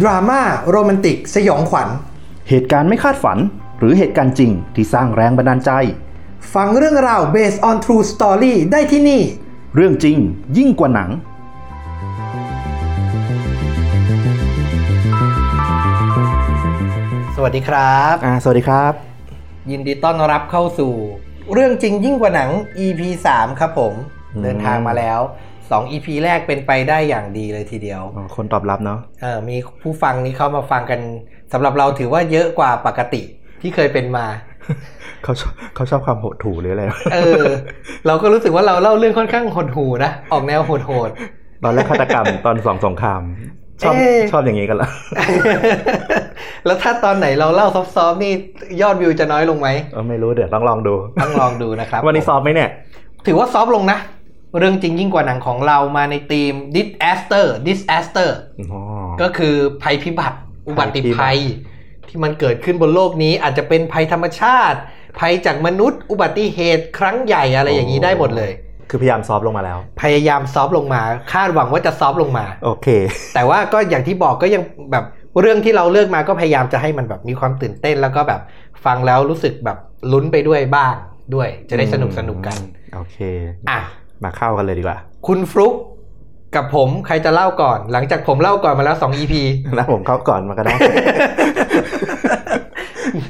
ดราม่าโรแมนติก สยองขวัญ เหตุการณ์ไม่คาดฝัน หรือเหตุการณ์จริงที่สร้างแรงบันดาลใจ ฟังเรื่องราว based on true story ได้ที่นี่ เรื่องจริงยิ่งกว่าหนัง สวัสดีครับ อ่า สวัสดีครับ ยินดีต้อนรับเข้าสู่ เรื่องจริงยิ่งกว่าหนัง EP 3 ครับผมอืมเดินทางมาแล้ว 2 EP แรกเป็นไปได้อย่างดีเลยทีเดียวอ๋อคนตอบรับเนาะเออมีผู้ฟังนี้เข้ามาฟังกันสำหรับเราถือว่าเยอะกว่าปกติที่เคยเป็นมา เขาชอบเขาชอบความโหดถูหรืออะไรเออ เราก็รู้สึกว่าเราเล่าเรื่องค่อนข้างหดหูนะ ออกแนวโหดตอนแรกฆาตกรรมตอนสองสงครามชอบเอ๊ะชอบอย่างนี้กันละๆแล้วถ้าตอนไหนเราเล่าซอฟๆนี่ยอดวิวจะน้อยลงไหมเออไม่รู้เดี๋ยวต้องลองดู ต้องลองดูนะครับ วันนี้ผม soft ไหมเนี่ย ถือว่า soft ลงนะ เรื่องจริงยิ่งกว่าหนังของเรามาในธีม disaster disaster อ๋อก็คือภัยพิบัติ อุบัติภัย ภัยพิบัที่มันเกิดขึ้นบนโลกนี้อาจจะเป็นภัยธรรมชาติ ภัยจากมนุษย์ อุบัติเหตุครั้งใหญ่อะไรอย่างนี้ได้หมดเลย คือพยายาม soft ลงมาแล้ว พยายาม soft ลงมา คาดหวังว่าจะ soft ลงมา โอเค แต่ว่าก็อย่างที่บอกก็ยังแบบเรื่องที่เราเลือกมาก็พยายามจะให้มันแบบมีความตื่นเต้น แล้วก็แบบฟังแล้วรู้สึกแบบลุ้นไปด้วยบ้างด้วย จะได้สนุกสนุกกัน โอเค อะ มาเข้ากันเลยดีกว่า คุณฟลุกกับผมใครจะเล่าก่อน หลังจากผมเล่าก่อนมาแล้ว2 EP นะผมเข้าก่อนมาก็ได้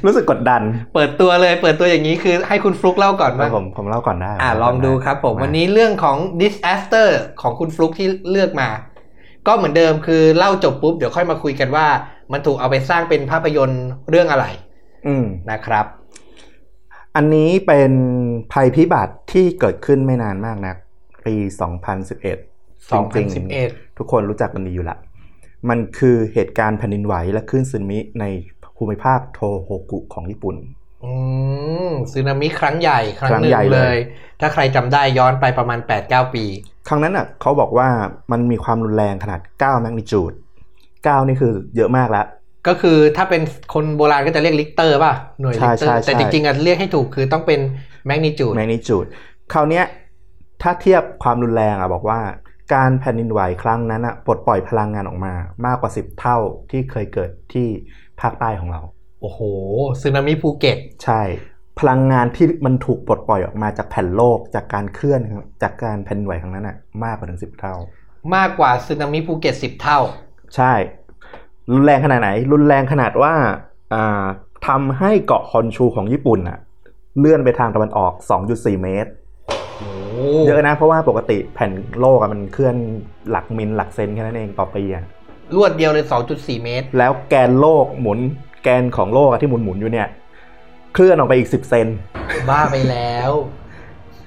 รู้สึกกดดัน เปิดตัวเลย เปิดตัวอย่างนี้คือให้คุณฟลุกเล่าก่อนมามั้งผมผมเล่าก่อนได้อะผมลเาองดูครับ ผมาวันนี้เรื่องของ disaster ของคุณฟลุกที่เลือกมา ก็เหมือนเดิมคือเล่าจบปุ๊บเดี๋ยวค่อยมาคุยกันว่า มันถูกเอาไปสร้างเป็นภาพยนตร์เรื่องอะไร อืมนะครับ อันนี้เป็นภัยพิบัติที่เกิดขึ้นไม่นานมากนะปี 2011 2011 ทุกคนรู้จักกันดีอยู่ละ มันคือเหตุการณ์แผ่นดินไหวและคลื่นสึนามิในภูมิภาคโทโฮกุของญี่ปุ่นอืมสึนามิครั้งใหญ่ครั้งครั้หงนึ่ใหญ่งเลยเลย ถ้าใครจำได้ย้อนไปประมาณ 8-9 ปี ครั้งนั้นอะเขาบอกว่ามันมีความรุนแรงขนาด 9 แมกนิจูด 9 นี่คือเยอะมากแล้ว ก็คือถ้าเป็นคนโบราณก็จะเรียกริกเตอร์ป่ะหน่วยใช่ริกเตอร์ใช่แต่จริงๆอะเรียกให้ถูกคือต้องเป็นแมกนิจูดแมกนิจูดคราวเนี้ยถ้าเทียบความรุนแรงอะบอกว่าการแผ่นดินไหวครั้งนั้นอะปลดปล่อยพลังงานออกมามากกว่า 10 เท่าที่เคยเกิดที่ภาคใต้ของเรา โอ้โหสึนามิภูเก็ตใช่ พลังงานที่มันถูกปลดปล่อยออกมาจากแผ่นโลกจากการเคลื่อนจากการแผ่นดินไหวครั้งนั้นอะมากกว่าถึง10เท่า มากกว่าสึนามิภูเก็ต10เท่า ใช่ รุนแรงขนาดไหน รุนแรงขนาดว่าอ่าทำให้เกาะฮอนชูของญี่ปุ่นอะเลื่อนไปทางตะวันออก 2.4 เมตรโอ้เยอะนะเพราะว่าปกติแผ่นโลกอะมันเคลื่อนหลักมิลหลักเซนแค่นั้นเองต่อปีอะรวดเดียวเลย 2.4 เมตร แล้วแกนโลกหมุนแกนของโลกอะที่หมุนหมุนๆอยู่เนี่ย เคลื่อนออกไปอีก 10 เซนบ้าไปแล้ว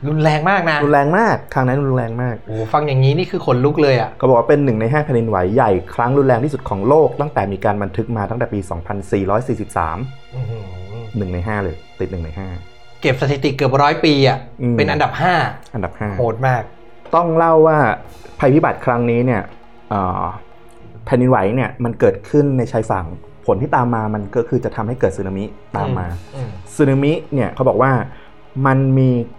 รุนแรงมากนะรุนแรงมากครั้งนั้นรุนแรงมากโอ้ฟังอย่างนี้นี่คือขนลุกเลยอะเขาบอกว่าเป็นหนึ่งในห้าแผ่นดินไหวใหญ่ครั้งรุนแรงที่สุดของโลก ตั้งแต่มีการบันทึกมาตั้งแต่ปี 2443อื้อหือหนึ่งในห้าเลย ติดหนึ่งในห้าเก็บสถิติเกือบร้อยปีอะอืมเป็นอันดับอันดับห้า5โหดมาก ต้องเล่าว่าภัยพิบัติครั้งนี้เนี่ยเอ่อแผ่นดินไหวเนี่ยมันเกิดขึ้นในชายฝั่งผลที่ตามมามันก็คือจะทำให้เกิดสึนามิตามมาอืมสึนามิเนี่ยเขาบอกว่ามันมีเอ่อ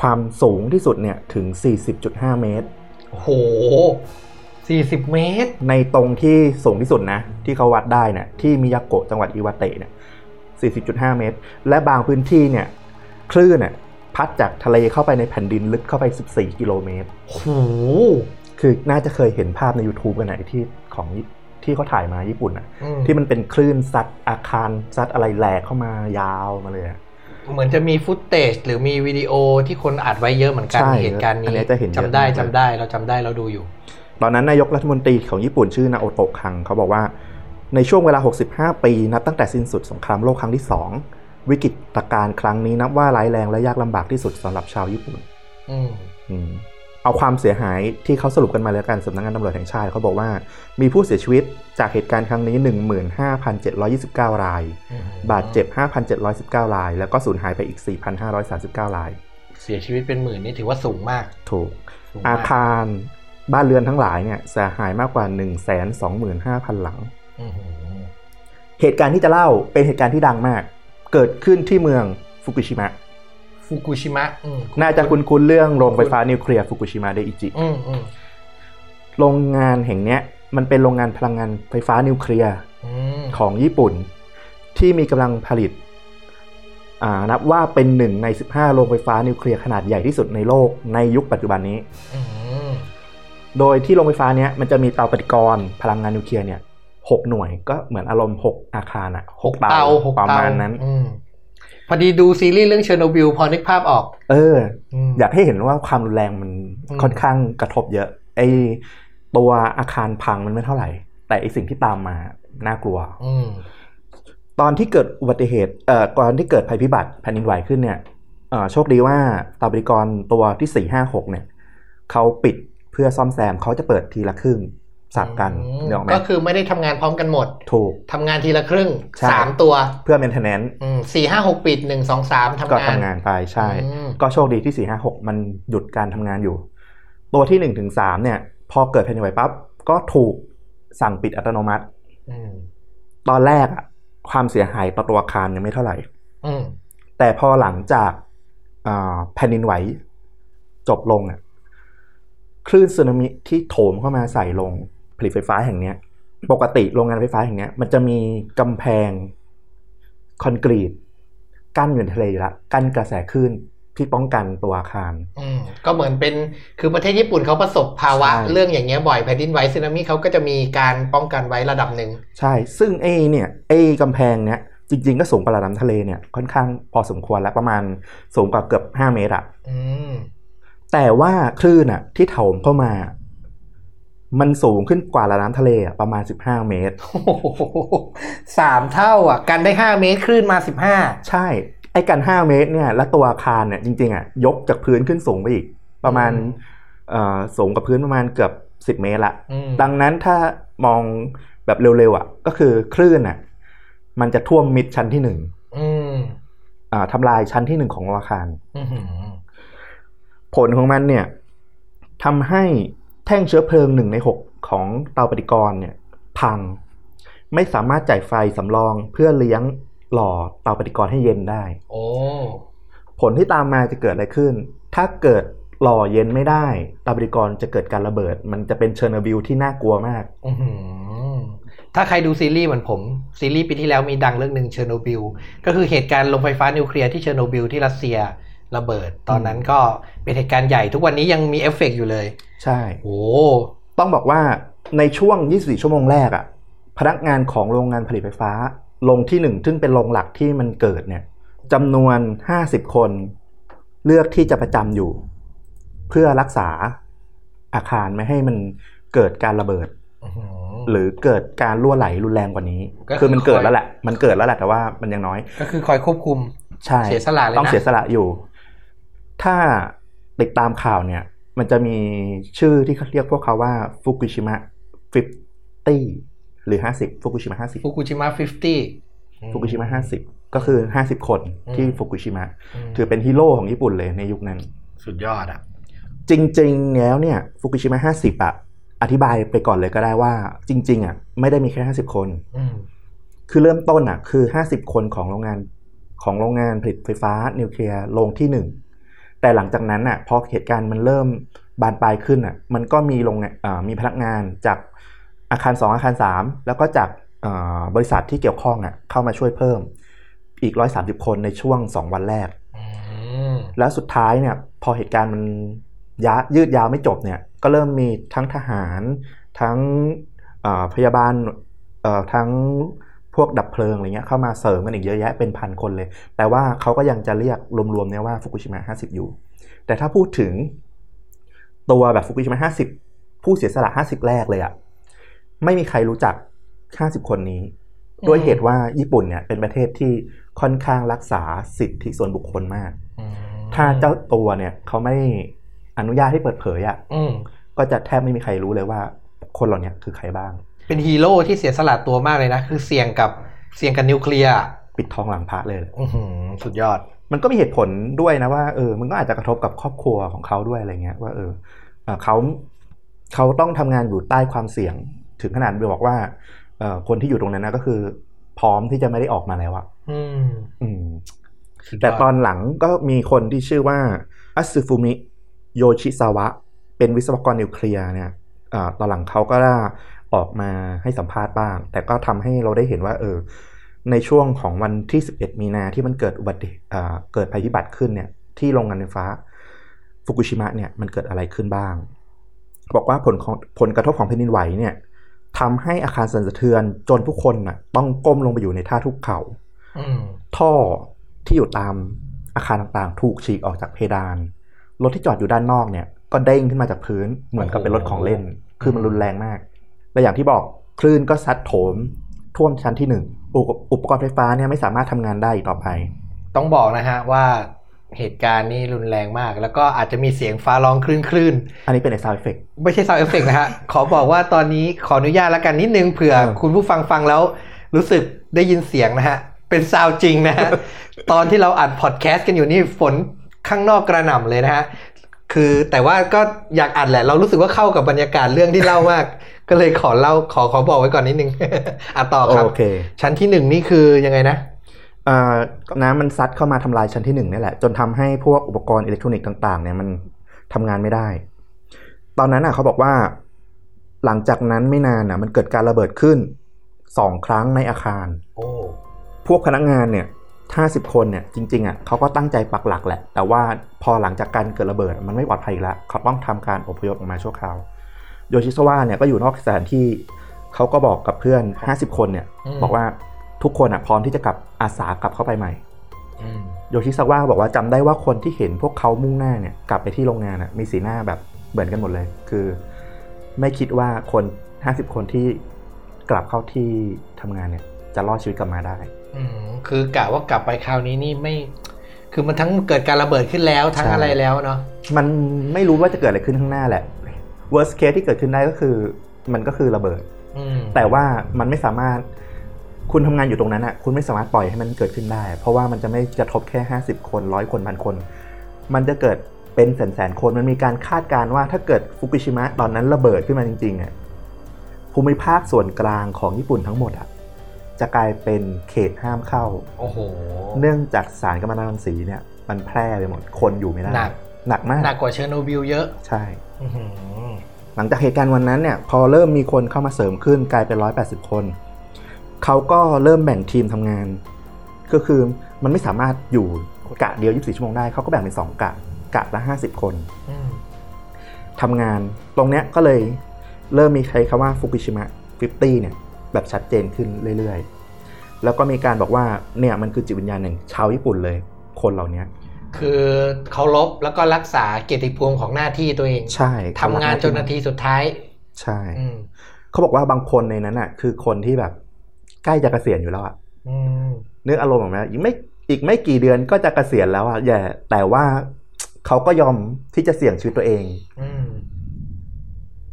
ความสูงที่สุดเนี่ยถึง 40.5 เมตร โอ้โห 40 เมตร ในตรงที่สูงที่สุดนะ ที่เขาวัดได้เนี่ยที่มิยาโกะจังหวัดอิวาเตะเนี่ย 40.5 เมตร และบางพื้นที่เนี่ยคลื่นเนี่ยพัดจากทะเลเข้าไปในแผ่นดินลึกเข้าไป 14 กิโลเมตรโอ้โห คือน่าจะเคยเห็นภาพใน YouTube กันไหนที่ของที่เขาถ่ายมาญี่ปุ่นอะอืมที่มันเป็นคลื่นซัดอาคารซัดอะไรแหลกเข้ามายาวมาเลยอะ เหมือนจะมีฟุตเตจหรือมีวิดีโอที่คนอัดไว้เยอะเหมือนกันใช่เหตุการณ์อันนี้นี้จะเห็นเยอะจำได้มากเลยจำได้เราจำได้เราดูอยู่ ตอนนั้นนายกรัฐมนตรีของญี่ปุ่นชื่อนาโอโตะคังเขาบอกว่าในช่วงเวลา 65 ปีนับตั้งแต่สิ้นสุดสงครามโลกครั้งที่ 2 วิกฤตการณ์ครั้งนี้นับว่าร้ายแรงและยากลำบากที่สุดสำหรับชาวญี่ปุ่น อืมอืม เอาความเสียหายที่เขาสรุปกันมาแล้วกันสำนักงานตำรวจแห่งชาติเขาบอกว่า มีผู้เสียชีวิตจากเหตุการณ์ครั้งนี้ 15,729 ราย บาดเจ็บ 5,719 ราย แล้วก็สูญหายไปอีก 4,539 ราย เสียชีวิตเป็นหมื่นนี่ถือว่าสูงมาก ถูกสูงมกอาคารบ้านเรือนทั้งหลายเนี่ยเสียหายมากกว่า 125,000 หลังอื้อหือเหตุการณ์ที่จะเล่าเป็นเหตุการณ์ที่ดังมาก เกิดขึ้นที่เมืองฟุกุชิมะ ฟุกุชิมะอืมน่าจะคุ้นๆเรื่องโรงไฟฟ้านิวเคลียร์ฟุกุชิมะไดอิจิอืมอืมโรงงานแห่งเนี้ยมันเป็นโรงงานพลังงานไฟฟ้านิวเคลียร์อืมของญี่ปุ่น ที่มีกำลังผลิตอ่านับว่าเป็นหนึ่งใน 15 โรงไฟฟ้านิวเคลียร์ขนาดใหญ่ที่สุดในโลกในยุคปัจจุบันนี้อืมโดยที่โรงไฟฟ้าเนี้ยมันจะมีเตาปฏิกรณ์พลังงานนิวเคลียร์เนี่ยหกหน่วยก็เหมือนอารมณ์หกอาคารอะหกเตาหกเตาประมาณนั้นอืม พอดีดูซีรีส์เรื่องเชอร์โนบิลพอนึกภาพออก เอออืมอยากให้เห็นว่าความรุนแรงมันอืมค่อนข้างกระทบเยอะ ไอตัวอาคารพังมันไม่เท่าไหร่ แต่ไอสิ่งที่ตามมาน่ากลัวอืมตอนที่เกิดอุบัติเหตุเอ่อก่อนที่เกิดภัยพิบัติแผ่นดินไหวขึ้นเนี่ยเอ่อโชคดีว่าเตาปฏิกรณ์ตัวที่สี่ห้าหกเนี่ยเขาปิดเพื่อซ่อมแซมเขาจะเปิดทีละครึ่ง สับกันอืมเดี๋ยวไหมก็คือไม่ได้ทำงานพร้อมกันหมด ถูกทำงานทีละครึ่งใช่สามตัวเพื่อ maintenance อืมสี่ห้าหกปิดหนึ่งสองสามทำก็งานทำงานไปใช่อืมก็โชคดีที่สี่ห้าหกมันหยุดการทำงานอยู่ ตัวที่หนึ่งถึงสามเนี่ย พอเกิดแผ่นดินไหวปั๊บก็ถูกสั่งปิดอัตโนมัติอืมตอนแรกอะความเสียหายต่อตัวอาคารยังไม่เท่าไหร่อืมแต่พอหลังจากอ่าแผ่นดินไหว จบลงอะคลื่นสึนามิที่โถมเข้ามาใส่ลงผ ลิตไฟฟ้าแห่งเนี้ย ปกติโรงงานไฟฟ้าแห่งเนี้ย มันจะมีกำแพงคอนกรีตกั้นอยู่ในทะเลอยู่ละกั้นกระแสคลื่นที่ป้องกันตัวอาคารอืมก็เหมือนเป็นคือประเทศญี่ปุ่นเขาประสบภาวะใช่เรื่องอย่างเงี้ยบ่อยแผ่นดินไหวสึนามิเขาก็จะมีการป้องกันไว้ระดับหนึ่งใช่ ซึ่งไอ้เนี่ยไอ้กำแพงเนี้ยจริง ๆ ก็สูงกว่าระดับน้ำทะเลเนี่ยค่อนข้างพอสมควรแล้วประมาณสูงกว่าเกือบห้าเมตรอะอืมแต่ว่าคลื่นอะที่โถมเข้ามา มันสูงขึ้นกว่าระดับน้ำทะเลอะประมาณ 15 เมตรโอ้โหสามเท่าอะ กันได้ห้าเมตรคลื่นมาสิบห้าใช่ ไอ้กัน 5 เมตรเนี่ย แล้วตัวอาคารเนี่ยจริงๆอะยกจากพื้นขึ้นสูงไปอีก ประมาณเอ่อสูงกับพื้นประมาณเกือบ 10 เมตรละอืมดังนั้นถ้ามองแบบเร็วๆอะก็คือคลื่นอะมันจะท่วมมิดชั้นที่หนึ่งอืมอ่าทำลายชั้นที่หนึ่งของอาคารอืมผลของมันเนี่ยทำให้ แท่งเชื้อเพลิงหนึ่งในหกของเตาปฏิกรณ์เนี่ยพัง ไม่สามารถจ่ายไฟสำรองเพื่อเลี้ยงหล่อเตาปฏิกรณ์ให้เย็นได้โอ้ผลที่ตามมาจะเกิดอะไรขึ้น ถ้าเกิดหล่อเย็นไม่ได้เตาปฏิกรณ์จะเกิดการระเบิด มันจะเป็นเชอร์โนบิลที่น่ากลัวมากอื้อหือถ้าใครดูซีรีส์เหมือนผม ซีรีส์ปีที่แล้วมีดังเรื่องหนึ่งเชอร์โนบิลก็คือเหตุการณ์โรงไฟฟ้านิวเคลียร์ที่เชอร์โนบิลที่รัสเซียระเบิด ตอนนั้นก็เป็นเหตุการณ์ใหญ่ทุกวันนี้ยังมีเอฟเฟกต์อยู่เลย ใช่โอ้ต้องบอกว่าในช่วง 24 ชั่วโมงแรกอะพนักงานของโรงงานผลิตไฟฟ้า โรงที่หนึ่งซึ่งเป็นโรงหลักที่มันเกิดเนี่ยจำนวน 50 คนเลือกที่จะประจำอยู่ เพื่อรักษาอาคารไม่ให้มันเกิดการระเบิดอื้อหือหรือเกิดการรั่วไหลรุนแรงกว่านี้ก็คือคือมันเกิดคอยแล้วแหละ มันเกิดแล้วแหละแต่ว่ามันยังน้อย ก็คือคอยควบคุมใช่เสียสละเลยนะต้องเสียสละอยู่ ถ้าติดตามข่าวเนี่ย มันจะมีชื่อที่เขาเรียกพวกเขาว่าฟุกุชิมะ50หรือ50ฟุกุชิมะ50ฟุกุชิมะ50ฟุกุชิมะ50ก็คือ50คนที่อืมฟุกุชิมะมถือเป็นฮีโร่ของญี่ปุ่นเลยในยุคนั้น สุดยอดอะ จริง ๆ แล้วเนี่ยฟุกุชิมะ50อะอธิบายไปก่อนเลยก็ได้ว่า จริง ๆ อะ ไม่ได้มีแค่50คนอืมคือเริ่มต้นอะ คือ50คนของโรงงานของโรงงานผลิตไฟฟ้านิวเคลียร์โรงที่หนึ่ง แต่หลังจากนั้นอะพอเหตุการณ์มันเริ่มบานปลายขึ้นอะมันก็มีโรงงานอ่ามีพนักงานจากอาคาร 2 อาคาร 3 แล้วก็จากอ่าบริษัทที่เกี่ยวข้องอะเข้ามาช่วยเพิ่มอีก 130 คนในช่วง 2 วันแรกอืมแล้วสุดท้ายเนี่ยพอเหตุการณ์มันยะยืดยาวไม่จบเนี่ยก็เริ่มมีทั้งทหารทั้งเอ่อพยาบาลเอ่อทั้ง พวกดับเพลิงอะไรเงี้ยเข้ามาเสริมกันอีกเยอะแยะเป็นพันคนเลย แต่ว่าเขาก็ยังจะเรียกรวมๆเนี่ยว่าฟุกุชิมะ50 อยู่ แต่ถ้าพูดถึงตัวแบบฟุกุชิมะ50 ผู้เสียสละ 50 แรกเลยอะไม่มีใครรู้จัก 50 คนนี้ ด้วยเหตุว่าญี่ปุ่นเนี่ยเป็นประเทศที่ค่อนข้างรักษาสิทธิส่วนบุคคลมากอืมถ้าเจ้าตัวเนี่ยเขาไม่อนุญาตให้เปิดเผยอะ่ะอืมก็จะแทบไม่มีใครรู้เลยว่าคนเหล่านี้คือใครบ้าง เป็นฮีโร่ที่เสียสละตัวมากเลยนะ คือเสี่ยงกับเสี่ยงกับนิวเคลียร์อะปิดทองหลังพระเลยอื้อหือสุดยอด มันก็มีเหตุผลด้วยนะว่าเออมันก็อาจจะกระทบกับครอบครัวของเขาด้วยอะไรเงี้ย ว่าเออเอ่อเขาเขาต้องทำงานอยู่ใต้ความเสี่ยง ถึงขนาดบอกว่าเอ่อคนที่อยู่ตรงนั้นนะก็คือ พร้อมที่จะไม่ได้ออกมาแล้วอะอืมอืมสุดยดแต่ตอนหลังก็มีคนที่ชื่อว่าอัตสึฟุมิโยชิซาวะ เป็นวิศวกรนิวเคลียร์เนี่ยอาตอนหลังเขาก็ ออกมาให้สัมภาษณ์บ้าง แต่ก็ทำให้เราได้เห็นว่าเออในช่วงของวันที่ 11 มีนาที่มันเกิดอุบัติเกิดภัยพิบัติขึ้นเนี่ยที่โรงงานไฟฟ้าฟุกุชิมะเนี่ยมันเกิดอะไรขึ้นบ้าง บอกว่าผลของผลกระทบของแผ่นดินไหวเนี่ยทำให้อาคารสั่นสะเทือนจนผู้คนน่ะต้องก้มลงไปอยู่ในท่าทุกเข่าท่อที่อยู่ตามอาคารต่างๆ ถูกฉีกออกจากเพดานรถที่จอดอยู่ด้านนอกเนี่ย ก็เด้งขึ้นมาจากพื้นเหมือนกับเป็นรถของเล่น คือมันรุนแรงมาก และอย่างที่บอกคลื่นก็ซัดโถมท่วมชั้นที่หนึ่งอุปกรณ์ไฟฟ้าเนี่ยไม่สามารถทำงานได้ต่อไป ต้องบอกนะฮะว่าเหตุการณ์นี้รุนแรงมาก แล้วก็อาจจะมีเสียงฟ้าร้องคลื่นคลื่นอันนี้เป็นไอ sound effect ไม่ใช่ sound effect นะฮะ ขอบอกว่าตอนนี้ขออนุญาตแล้วกันนิดนึงเผื่อคุณผู้ฟังฟังแล้ว รู้สึกได้ยินเสียงนะฮะ เป็นซาวจริงนะฮะ ตอนที่เราอัดพอดแคสต์กันอยู่นี่ฝนข้างนอกกระหน่ำเลยนะฮะ คือแต่ว่าก็อยากอัดแหละ เรารู้สึกว่าเข้ากับบรรยากาศเรื่องที่เล่ามาก ก็เลยขอเล่าขอขอบอกไว้ก่อนนิดนึงอะต่อครับ ชั้นที่หนึ่งนี่คือยังไงนะน้ำมันซัดเข้ามาทำลายชั้นที่หนึ่งนี่แหละ จนทำให้พวกอุปกรณ์อิเล็กทรอนิกส์ต่าง ๆ เนี่ยมันทำงานไม่ได้ ตอนนั้นอะเขาบอกว่า หลังจากนั้นไม่นานอะ มันเกิดการระเบิดขึ้นสองครั้งในอาคาร โอ้พวกพนักงานเนี่ยห้าสิบคนเนี่ยจริงๆอะเขาก็ตั้งใจปักหลักแหละ แต่ว่าพอหลังจากการเกิดระเบิดมันไม่ปลอดภัยแล้วเขาต้องทำการอพยพออกมาชั่วคราว โยชิซาวะเนี่ยก็อยู่นอกสถานที่เขาก็บอกกับเพื่อนห้าสิบคนเนี่ยบอกว่าทุกคนอะพร้อมที่จะกลับอาสากลับเข้าไปใหม่โยชิซาวะบอกว่าจำได้ว่าคนที่เห็นพวกเขามุ่งหน้าเนี่ยกลับไปที่โรงงานอะมีสีหน้าแบบเหมือนกันหมดเลย คือ ไม่คิดว่าคนห้าสิบคนที่กลับเข้าที่ทำงานเนี่ย จะรอดชีวิตกลับมาได้ อืคือกะว่ากลับไปคราวนี้นี่ไม่ คือมันทั้งเกิดการระเบิดขึ้นแล้วทั้งอะไรแล้วเนาะมันไม่รู้ว่าจะเกิดอะไรขึ้นข้างหน้าแหละ worst case ที่เกิดขึ้นได้ก็คือ มันก็คือระเบิดแต่ว่ามันไม่สามารถคุณทำงานอยู่ตรงนั้นอะคุณไม่สามารถปล่อยให้มันเกิดขึ้นได้ เพราะว่ามันจะไม่กระทบแค่ห้าสิบคนร้อยคนพันคน มันจะเกิดเป็นแสนแสนคน มันมีการคาดการณ์ว่าถ้าเกิดฟุกุชิมะตอนนั้นระเบิดขึ้นมาจริงๆอะภูมิภาคส่วนกลางของญี่ปุ่นทั้งหมดอะจะกลายเป็นเขตห้ามเข้า โอ้โห เนื่องจากสารกัมมันตรังสีเนี่ย มันแพร่ไปหมด คนอยู่ไม่ได้ หนัก หนักมาก หนักกว่าเชอร์โนบิลเยอะ ใช่ หลังจากเหตุการณ์วันนั้นเนี่ยพอเริ่มมีคนเข้ามาเสริมขึ้นกลายเป็นร้อยแปดสิบคน เขาก็เริ่มแบ่งทีมทำงาน ก็คือมันไม่สามารถอยู่กะเดียว 24 ชั่วโมงได้เขาก็แบ่งเป็นสองกะกะละ 50 คนทำงานตรงเนี้ยก็เลยเริ่มมีใช้คำว่าฟุกุชิมะ 50 เนี่ย แบบชัดเจนขึ้นเรื่อยๆ แล้วก็มีการบอกว่าเนี่ยมันคือจิตวิญญาณหนึ่งชาวญี่ปุ่นเลย คนเหล่านี้ คือเขาลบแล้วก็รักษาเกียรติภูมิของหน้าที่ตัวเองใช่ทำงานจนนาทีสุดท้าย ใช่เขาบอกว่าบางคนในนั้นอะ คือคนที่แบบ ใกล้จะเกษียณอยู่แล้วอะเนื้ออารมณ์แบบนี้อีกไม่อีกไม่กี่เดือนก็จะเกษียณแล้วอะอย่าแต่ว่าเขาก็ยอมที่จะเสี่ยงชีวิตตัวเอง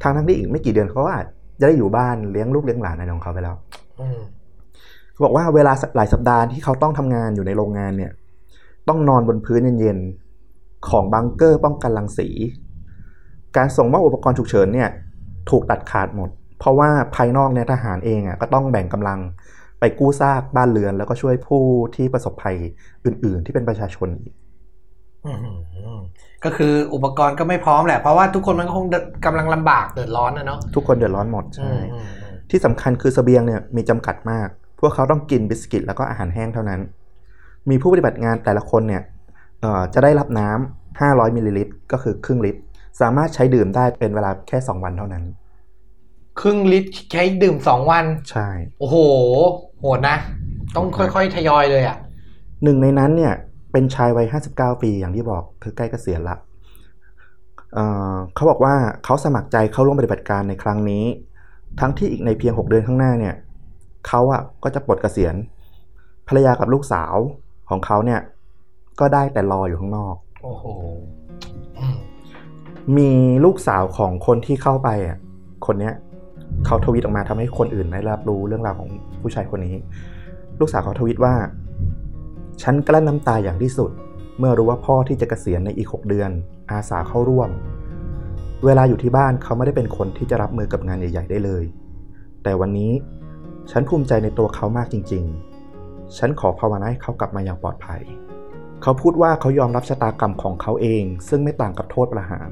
ทางทั้งที่อีกไม่กี่เดือนเขาอาจจะได้อยู่บ้านเลี้ยงลูกเลี้ยงหลานในของเขาไปแล้วเขาบอกว่าเวลาหลายสัปดาห์ที่เขาต้องทำงานอยู่ในโรงงานเนี่ย ต้องนอนบนพื้นเย็นๆ ของบังเกอร์ป้องกันรังสี การส่งมอบอุปกรณ์ฉุกเฉินเนี่ยถูกตัดขาดหมด เพราะว่าภายนอกเนี่ยทหารเองอะก็ต้องแบ่งกำลังไปกู้ซากบ้านเรือน แล้วก็ช่วยผู้ที่ประสบภัยอื่น ๆ ที่เป็นประชาชนอีกก็คืออุปกรณ์ก็ไม่พร้อมแหละ เพราะว่าทุกคนมันก็คงกำลังลำบากเดือดร้อนนะเนาะทุกคนเดือดร้อนหมดใช่ที่สำคัญคือเสบียงเนี่ยมีจำกัดมาก พวกเขาต้องกินบิสกิตแล้วก็อาหารแห้งเท่านั้น มีผู้ปฏิบัติงานแต่ละคนเนี่ยจะได้รับน้ำ500มิลลิลิตรก็คือครึ่งลิตร สามารถใช้ดื่มได้เป็นเวลาแค่ 2 วันเท่านั้น ครึ่งลิตรใช้ดื่มสองวัน ใช่ โอ้โห โหดนะ ต้องค่อยๆ ทยอยเลยอะหนึ่งในนั้นเนี่ยเป็นชายวัยห้าสิบเก้าปีอย่างที่บอกคือใกล้เกษียณละเเขาบอกว่าเขาสมัครใจเข้าร่วมปฏิบัติการในครั้งนี้ ทั้งที่อีกในเพียงหกเดือนข้างหน้าเนี่ยเขาอะก็จะปลดเกษียณภรรยากับลูกสาว ของเขาเนี่ย ก็ได้แต่รออยู่ข้างนอก โอ้โหมีลูกสาวของคนที่เข้าไปอะคนเนี้ยเขาทวิตออกมาทำให้คนอื่นได้รับรู้เรื่องราวของผู้ชายคนนี้ ลูกสาวเขาทวิตว่า ฉันกลั้นน้ำตาอย่างที่สุด เมื่อรู้ว่าพ่อที่จะเกษียณในอีกหกเดือน อาสาเข้าร่วม เวลาอยู่ที่บ้านเขาไม่ได้เป็นคนที่จะรับมือกับงานใหญ่ ๆ ได้เลย แต่วันนี้ฉันภูมิใจในตัวเขามากจริง ๆ ฉันขอภาวนาให้เขากลับมาอย่างปลอดภัย เขาพูดว่าเขายอมรับชะตากรรมของเขาเอง ซึ่งไม่ต่างกับโทษประหาร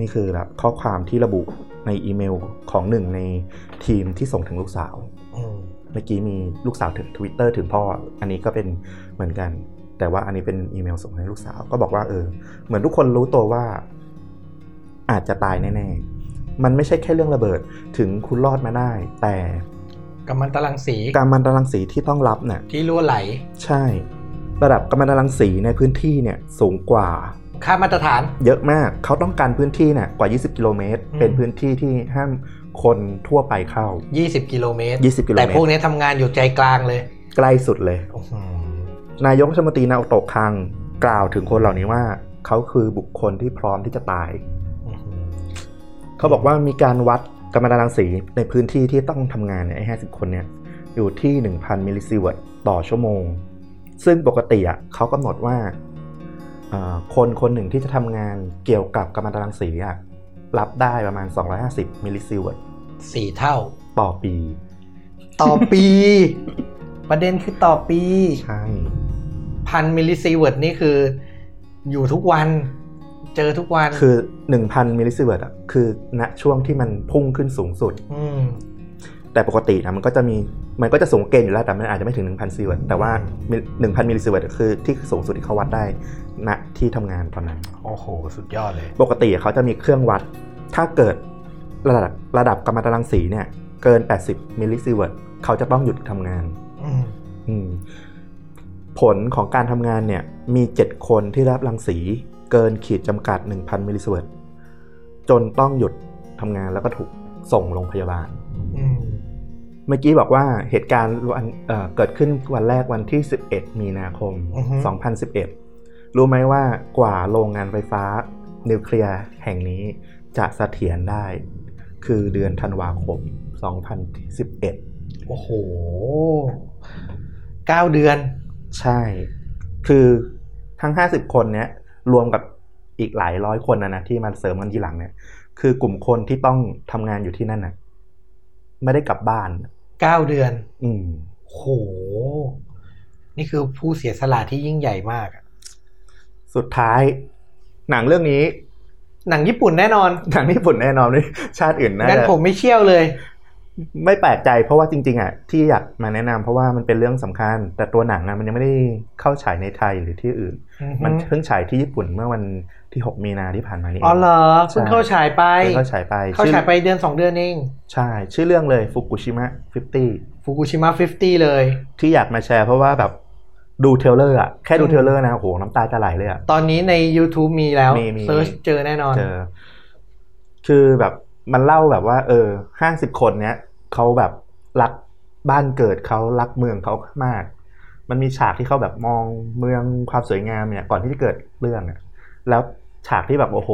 นี่คือแบบข้อความที่ระบุในอีเมลของหนึ่งในทีมที่ส่งถึงลูกสาวอืมเมื่อกี้มีลูกสาวถึงทวิตเตอร์ถึงพ่อ อันนี้ก็เป็นเหมือนกัน แต่ว่าอันนี้เป็นอีเมลส่งให้ลูกสาว ก็บอกว่าเออ เหมือนทุกคนรู้ตัวว่า อาจจะตายแน่ๆ มันไม่ใช่แค่เรื่องระเบิด ถึงคุณรอดมาได้ แต่ กัมมันตรังสีการมันตรังสีที่ต้องรับเนี่ยที่รั่วไหล ใช่ ระดับกัมมันตรังสีในพื้นที่เนี่ยสูงกว่าค่ามาตรฐาน เยอะมากเขาต้องการพื้นที่เนี่ยกว่า 20 กิโลเมตรอืมเป็นพื้นที่ที่ห้ามคนทั่วไปเข้า 20 กิโลเมตร 20 กิโลแต่เมพวกตรนี้ทำงานอยู่ใจกลางเลย ใกล้สุดเลยอื้อหือนายกรัฐมนตรีนาโอโตะคังกล่าวถึงคนเหล่านี้ว่า เขาคือบุคคลที่พร้อมที่จะตายอื้อหือเขาบอกว่ามีการวัด กัมมันตรังสีในพื้นที่ที่ต้องทำงานเนี่ยไอ้ห้าสิบคนเนี่ยอยู่ที่ 1,000 มิลลิซีเวิร์ตต่อชั่วโมง ซึ่งปกติอะเขากำหนดว่าเอ่อคนคนหนึ่งที่จะทำงานเกี่ยวกับกัมมันตรังสีอะรับได้ประมาณ 250 มิลลิซีเวิร์ตสี่เท่าต่อปี ต่อปี ประเด็นคือต่อปี ใช่ พันมิลลิซีเวิร์ตนี่คือ อยู่ทุกวัน เจอทุกวันคือ 1,000มิลลิซีเวิร์ตอะคือณช่วงที่มันพุ่งขึ้นสูงสุดมแต่ปกตินะมันก็จะมีมันก็จะสูงเกณฑ์อยู่แล้วแต่มันอาจจะไม่ถึง 1,000ซีเวิร์ตแต่ว่า 1,000มิลลิซีเวิร์ตคือที่สูงสุดที่เขาวัดได้ณที่ทำงานตอนนั้น โอ้โห สุดยอดเลย ปกติเขาจะมีเครื่องวัด ถ้าเกิดระดับระดับกัมมันตรังสีเนี่ย เกิน 80มิลลิซีเวิร์ตเขาจะต้องหยุดทำงานอืมอืมผลของการทำงานเนี่ยมี 7 คนที่ได้รับรังสี เกินขีดจำกัด 1,000มิลลิซีเวิร์ตจนต้องหยุดทำงานแล้วก็ถูกส่งโรงพยาบาลอืมเมื่อกี้บอกว่าเหตุการณ์วันเอ่อเกิดขึ้นวันแรกวันที่ 11 มีนาคมอือฮึ2011 รู้ไหมว่ากว่าโรงงานไฟฟ้า นิวเคลียร์แห่งนี้จะเสถียรได้ คือเดือนธันวาคม 2011 โอ้โหเก้าเดือน ใช่ คือทั้ง 50 คนเนี้ย รวมกับอีกหลายร้อยคนนะนะที่มาเสริมกันทีหลังเนี่ย คือกลุ่มคนที่ต้องทำงานอยู่ที่นั่นน่ะ ไม่ได้กลับบ้านเก้าเดือน อืมโห นี่คือผู้เสียสละที่ยิ่งใหญ่มากอะสุดท้าย หนังเรื่องนี้ หนังญี่ปุ่นแน่นอน หนังญี่ปุ่นแน่นอนนี่ชาติอื่นน่างั้นจะผมไม่เชี่ยวเลย ไม่แปลกใจเพราะว่าจริง ๆอะที่อยากมาแนะนำเพราะว่ามันเป็นเรื่องสำคัญ แต่ตัวหนังอะมันยังไม่ได้เข้าฉายในไทยหรือที่อื่น มันเพิ่งฉายที่ญี่ปุ่นเมื่อวันที่ 6 มีนาที่ผ่านมานี้อ๋อเหรอเพิ่งเข้าฉายไปเพิ่งเข้าฉายไปเข้าชื่อฉายไปเดือนสองเดือนเองใช่ ชื่อเรื่องเลยฟุกุชิมะ50ฟุกุชิมะ50 เลย ที่อยากมาแชร์เพราะว่าแบบดู trailer อะแค่ดูอืม trailer นะโอ้โหน้ำตาจะไหลเลยอะตอนนี้ใน YouTube มีแล้วมีมี search เจอแน่นอนเจอคือแบบ มันเล่าแบบว่า เออห้าสิบคนเนี้ยเขาแบบรักบ้านเกิดเขารักเมืองเขามาก มันมีฉากที่เขาแบบมองเมืองความสวยงามเนี่ย ก่อนที่จะเกิดเรื่องอะแล้วฉากที่แบบโอ้โห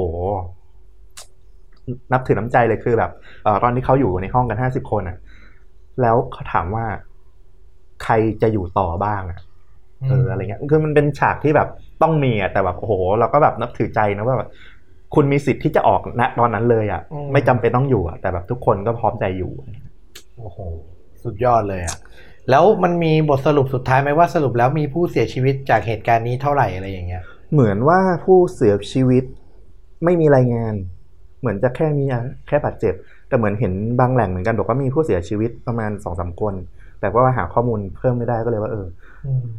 นับถือน้ำใจเลยคือแบบเออตอนที่เขาอยู่ในห้องกันห้าสิบคนอะ แล้วเขาถามว่าใครจะอยู่ต่อบ้างอะเอออะไรเงี้ย คือมันเป็นฉากที่แบบต้องมีอะแต่แบบโอ้โห เราก็แบบนับถือใจนะว่าแบบ คุณมีสิทธิ์ที่จะออกณตอนนั้นเลยอะอืมไม่จำเป็นต้องอยู่อะแต่แบบทุกคนก็พร้อมใจอยู่โอ้โหสุดยอดเลยอะแล้วมันมีบทสรุปสุดท้ายไหมว่าสรุปแล้วมีผู้เสียชีวิตจากเหตุการณ์นี้เท่าไหร่อะไรอย่างเงี้ย เหมือนว่าผู้เสียชีวิตไม่มีรายงาน เหมือนจะแค่มีแค่บาดเจ็บ แต่เหมือนเห็นบางแหล่งเหมือนกันบอกว่ามีผู้เสียชีวิตประมาณสองสามคน แต่ว่าหาข้อมูลเพิ่มไม่ได้ก็เลยว่าเออ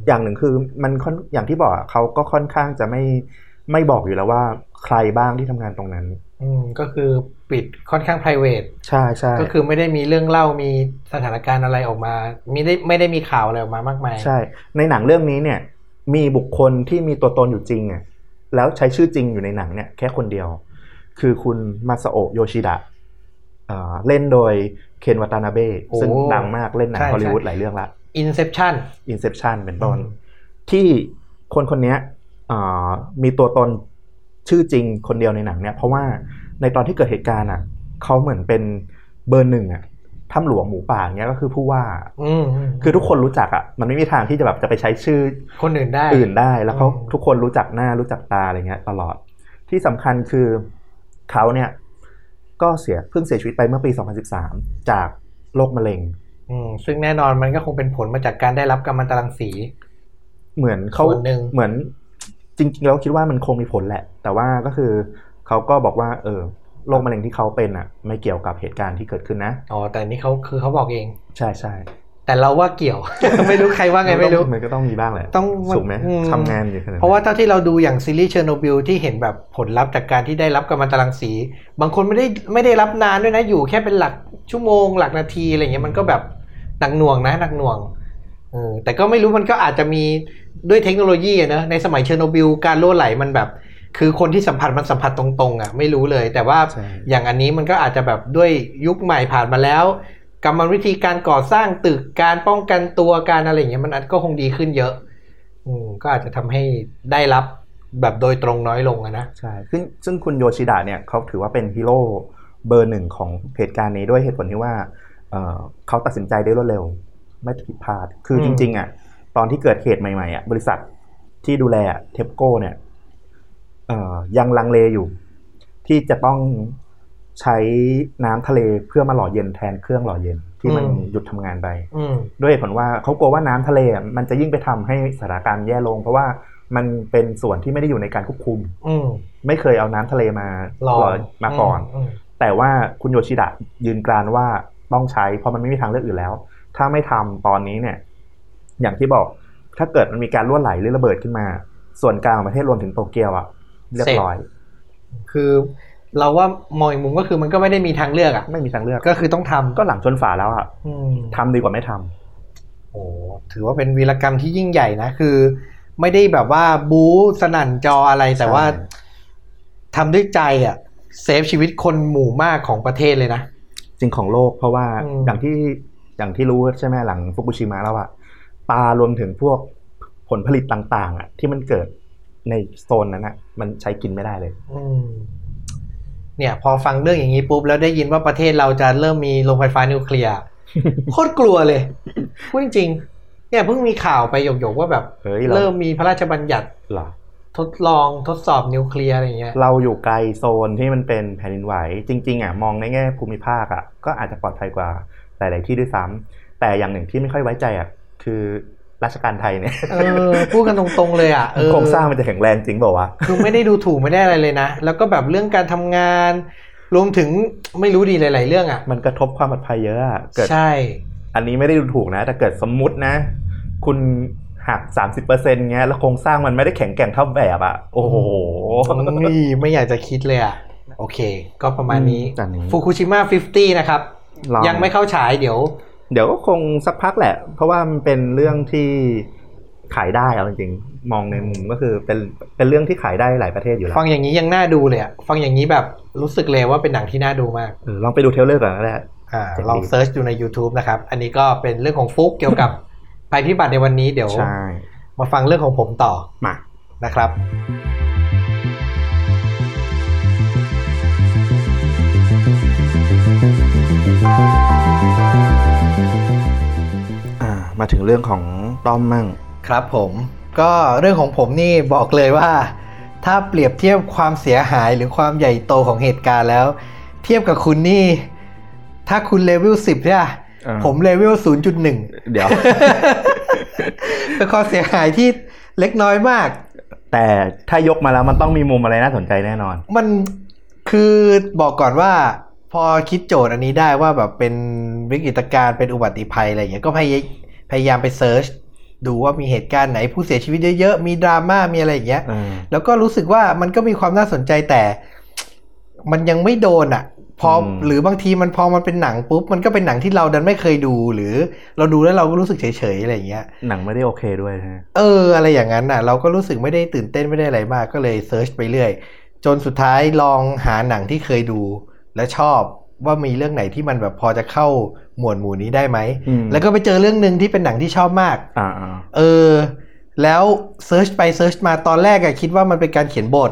อย่างหนึ่งคือมันค่อนอย่างที่บอกอะเขาก็ค่อนข้างจะไม่ ไม่บอกอยู่แล้วว่าใครบ้างที่ทำงานตรงนั้น อืมก็คือปิดค่อนข้าง p r i v a t ใช่ใช่ก็คือไม่ได้มีเรื่องเล่ามีสถานการณ์อะไรออกมาไม่ได้ไม่ได้มีข่าวอะไรออกมามากมายใช่ ในหนังเรื่องนี้เนี่ย มีบุคคลที่มีตัวตนอยู่จริงอะแล้วใช้ชื่อจริงอยู่ในหนังเนี่ยแค่คนเดียว คือคุณมาซาโอะโยชิดะเอ่อเล่นโดยเคนวัตานาเบะโอ้ซึ่งดังมากเล่นหนังใช่ฮอลลีวูดใช่หลายเรื่องละ Inception Inception เป็นต้นอืมที่คนคนเนี้ยเอ่อ มีตัวตนชื่อจริงคนเดียวในหนังเนี่ยเพราะว่าในตอนที่เกิดเหตุการณ์อะเขาเหมือนเป็นเบอร์หนึ่งอะถ้ำหลวงหมูป่าเนี้ยก็คือผู้ว่าอืมมคือทุกคนรู้จักอะมันไม่มีทางที่จะแบบจะไปใช้ชื่อคนอื่นได้อื่นได้ แล้วเขาอืมทุกคนรู้จักหน้ารู้จักตาอะไรเงี้ย ตลอดที่สำคัญคือเขาเนี่ย ก็เสียเพิ่งเสียชีวิตไปเมื่อปี 2013 จากโรคมะเร็งอืมซึ่งแน่นอนมันก็คงเป็นผลมาจากการได้รับกัมมันตรังสี เหมือนเขาส่วนหนึ่งเหมือน จริงๆแล้วคิดว่ามันคงมีผลแหละ แต่ว่าก็คือเขาก็บอกว่า เออโรคมะเร็งที่เขาเป็นอะ ไม่เกี่ยวกับเหตุการณ์ที่เกิดขึ้นนะอ๋อแต่นี่เขาคือเขาบอกเอง ใช่ใช่แต่เราว่าเกี่ยว ไม่รู้ใครว่าไงไม่รู้มันก็ต้องมีบ้างแหละต้องถูกไหมอืมทำงานอยู่ขนาดนั้นเพราะว่าเท่าที่เราดูอย่างซีรีส์เชอร์โนบิลที่เห็นแบบผลลัพธ์จากการที่ได้รับกัมมันตรังสี บางคนไม่ได้ไม่ได้รับนานด้วยนะอยู่แค่เป็นหลักชั่วโมงหลักนาทีอะไรเงี้ยมันก็แบบหนักหน่วงนะหนักหน่วง เออแต่ก็ไม่รู้มันก็อาจจะมีด้วยเทคโนโลยีอะเนอะในสมัยเชอร์โนบิลการรั่วไหลมันแบบ คือคนที่สัมผัสมันสัมผัสตรงๆอะไม่รู้เลย แต่ว่าใช่อย่างอันนี้มันก็อาจจะแบบด้วยยุคใหม่ผ่านมาแล้วกรรมวิธีการก่อสร้างตึกการป้องกันตัวการอะไรอย่างเงี้ยมันอาจก็คงดีขึ้นเยอะ อืมก็อาจจะทำให้ได้รับแบบโดยตรงน้อยลงอะนะใช่ซึ่งซึ่งคุณโยชิดะเนี่ยเขาถือว่าเป็นฮีโร่เบอร์หนึ่งของเหตุการณ์นี้ด้วยเหตุผลที่ว่าเอ่อเขาตัดสินใจได้รวดเร็ว ไม่ผิดพลาด คืออืจมริง ๆอะตอนที่เกิดเหตุใหม่ๆอะบริษัทที่ดูแลเทปโก้เนี่ยเอ่อยังลังเลอยู่ ที่จะต้องใช้น้ำทะเลเพื่อมาหล่อเย็นแทนเครื่องหล่อเย็นที่มันหยุดทำงานไปอืมด้วยเหตุผลว่าเขากลัวว่าน้ำทะเลอะมันจะยิ่งไปทำให้สถานการณ์แย่ลง เพราะว่ามันเป็นส่วนที่ไม่ได้อยู่ในการควบคุมอืมไม่เคยเอาน้ำทะเลมาลองลอยมาก่อนอืมแต่ว่าคุณโยชิดะยืนกรานว่าต้องใช้เพราะมันไม่มีทางเลือกอื่นแล้ว ถ้าไม่ทำตอนนี้เนี่ย อย่างที่บอกถ้าเกิดมันมีการรั่วไหลหรือระเบิดขึ้นมา ส่วนกลางของประเทศรวมถึงโตเกียวอะเรียบร้อย คือเราว่ามองอีกมุมก็คือมันก็ไม่ได้มีทางเลือกอะไม่มีทางเลือกก็คือต้องทำก็หลังชนฝาแล้วอะอืมทำดีกว่าไม่ทำโอ้ถือว่าเป็นวีรกรรมที่ยิ่งใหญ่นะคือ ไม่ได้แบบว่าบู๊สนั่นจออะไรแต่ว่าทำด้วยใจอะเซฟชีวิตคนหมู่มากของประเทศเลยนะจริงของโลกเพราะว่าอืมอย่างที่ อย่างที่รู้ใช่ไหมหลังฟุกุชิมะแล้วอะปลารวมถึงพวกผลผลิตต่าง ๆอะที่มันเกิดในโซนนั้นอะมันใช้กินไม่ได้เลยอืมเนี่ยพอฟังเรื่องอย่างนี้ปุ๊บแล้วได้ยินว่าประเทศเราจะเริ่มมีโรงไฟฟ้านิวเคลียร์โคตรกลัวเลยพูดจริงๆเนี่ยเพิ่งมีข่าวไปหยกๆว่าแบบเฮ้ยเราเริ่มมีพระราชบัญญัติเหรอทดลองทดสอบนิวเคลียร์อะไรอย่างเงี้ยเราอยู่ไกลโซนที่มันเป็นแผ่นดินไหว จริง ๆอะมองในแง่ภูมิภาคอะก็อาจจะปลอดภัยกว่า หลาย ๆ ที่ด้วยซ้ำแต่อย่างหนึ่งที่ไม่ค่อยไว้ใจอะคือราชการไทยเนี่ยเออพูดกันตรงๆเลยอะเออโครงสร้างมันจะแข็งแรงจริงเปล่าวะคือไม่ได้ดูถูกไม่ได้อะไรเลยนะ แล้วก็แบบเรื่องการทำงาน รวมถึงไม่รู้ดีหลาย ๆ เรื่องอะ มันกระทบความปลอดภัยเยอะอะเกิดใช่ อันนี้ไม่ได้ดูถูกนะ แต่เกิดสมมุตินะ คุณหักสามสิบเปอร์เซ็นต์เงี้ยแล้วโครงสร้างมันไม่ได้แข็งแกร่งเท่าแบบอะ โอ้โหนี่ไม่อยากจะคิดเลยอะ โอเค ก็ประมาณนี้อันนี้ฟุกุชิมะ50 นะครับลอง ยังไม่เข้าฉายเดี๋ยว เดี๋ยวก็คงสักพักแหละ เพราะว่ามันเป็นเรื่องที่ขายได้เอาจริงๆมองในมุมก็คือเป็นเป็นเรื่องที่ขายได้หลายประเทศอยู่แล้วฟังอย่างนี้ยังน่าดูเลยอะฟังอย่างนี้แบบรู้สึกเลยว่าเป็นหนังที่น่าดูมากเออลองไปดู trailer ก่อนก็ได้อ่าเจ๋งดีลอง search ดูใน YouTube นะครับ อันนี้ก็เป็นเรื่องของฟุกเกี่ยวกับภัยพิบัติในวันนี้เดี๋ยวใช่มาฟังเรื่องของผมต่อมานะครับ มาถึงเรื่องของต้อมมั่ง ครับผมก็เรื่องของผมนี่บอกเลยว่า ถ้าเปรียบเทียบความเสียหายหรือความใหญ่โตของเหตุการณ์แล้ว เทียบกับคุณนี่ ถ้าคุณเลเวล10เนี่ยอ่าผมเลเวล0.1เดี๋ยวเป็นความเสียหายที่เล็กน้อยมาก แต่ถ้ายกมาแล้วมันต้องมีมุมอะไรน่าสนใจแน่นอน มันคือบอกก่อนว่า พอคิดโจทย์อันนี้ได้ว่าแบบเป็นวิกฤตการณ์เป็นอุบัติภัยอะไรอย่างเงี้ยก็พยาย พยายามไป search ดูว่ามีเหตุการณ์ไหนผู้เสียชีวิตเยอะๆ มีดราม่ามีอะไรอย่างเงี้ยเออแล้วก็รู้สึกว่ามันก็มีความน่าสนใจแต่ มันยังไม่โดนอะ พออมหรือบางทีมันพอมันเป็นหนังปุ๊บ มันก็เป็นหนังที่เราดันไม่เคยดู หรือเราดูแล้วเราก็รู้สึกเฉยๆอะไรอย่างเงี้ย หนังไม่ได้โอเคด้วยนะเออ อะไรอย่างนั้นน่ะ เราก็รู้สึกไม่ได้ตื่นเต้นไม่ได้อะไรมากก็เลย search ไปเรื่อย จนสุดท้ายลองหาหนังที่เคยดูและชอบ ว่ามีเรื่องไหนที่มันแบบพอจะเข้าหมวดหมู่นี้ได้ไหมอืมแล้วก็ไปเจอเรื่องหนึ่งที่เป็นหนังที่ชอบมากอ่าอ่าเออ แล้ว search ไป search มาตอนแรกอะคิดว่ามันเป็นการเขียนบท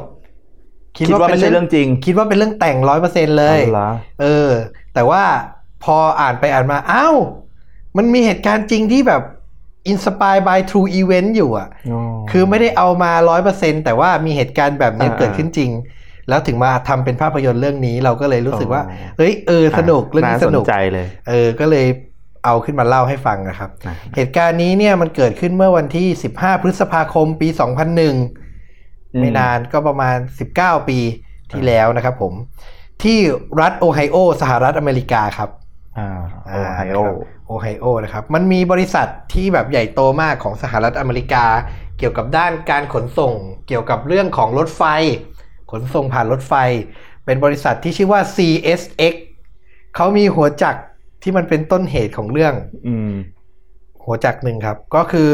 คิดว่าไม่ใช่เรื่องจริง คิดว่าเป็นเรื่องแต่งร้อยเปอร์เซ็นเลยอาหรอเออ แต่ว่าพออ่านไปอ่านมาอ้าวมันมีเหตุการณ์จริงที่แบบ inspired by true event อยู่อะอ๋อคือไม่ได้เอามาร้อยเปอร์เซ็นแต่ว่ามีเหตุการณ์แบบนี้อ่าเกิดขึ้นจริง แล้วถึงมาทำเป็นภาพยนตร์เรื่องนี้เราก็เลยรู้สึกว่าอ๋อเฮ้ยเออสนุกเรื่องนี้สนุกาใจเลยเออก็เลยเอาขึ้นมาเล่าให้ฟังนะครับนะเหตุการณ์นี้เนี่ยมันเกิดขึ้นเมื่อวันที่ 15 พฤษภาคมปี 2001 ไม่นานก็ประมาณ 19 ปีที่แล้วนะครับผม ที่รัฐโอไฮโอ สหรัฐอเมริกาครับอ่าโอไฮโอโอไฮโอนะครับ มันมีบริษัทที่แบบใหญ่โตมากของสหรัฐอเมริกา เกี่ยวกับด้านการขนส่ง เกี่ยวกับเรื่องของรถไฟ ขนส่งผ่านรถไฟ เป็นบริษัทที่ชื่อว่า CSX เขามีหัวจักรที่มันเป็นต้นเหตุของเรื่องอืมหัวจักรหนึ่งครับ ก็คือ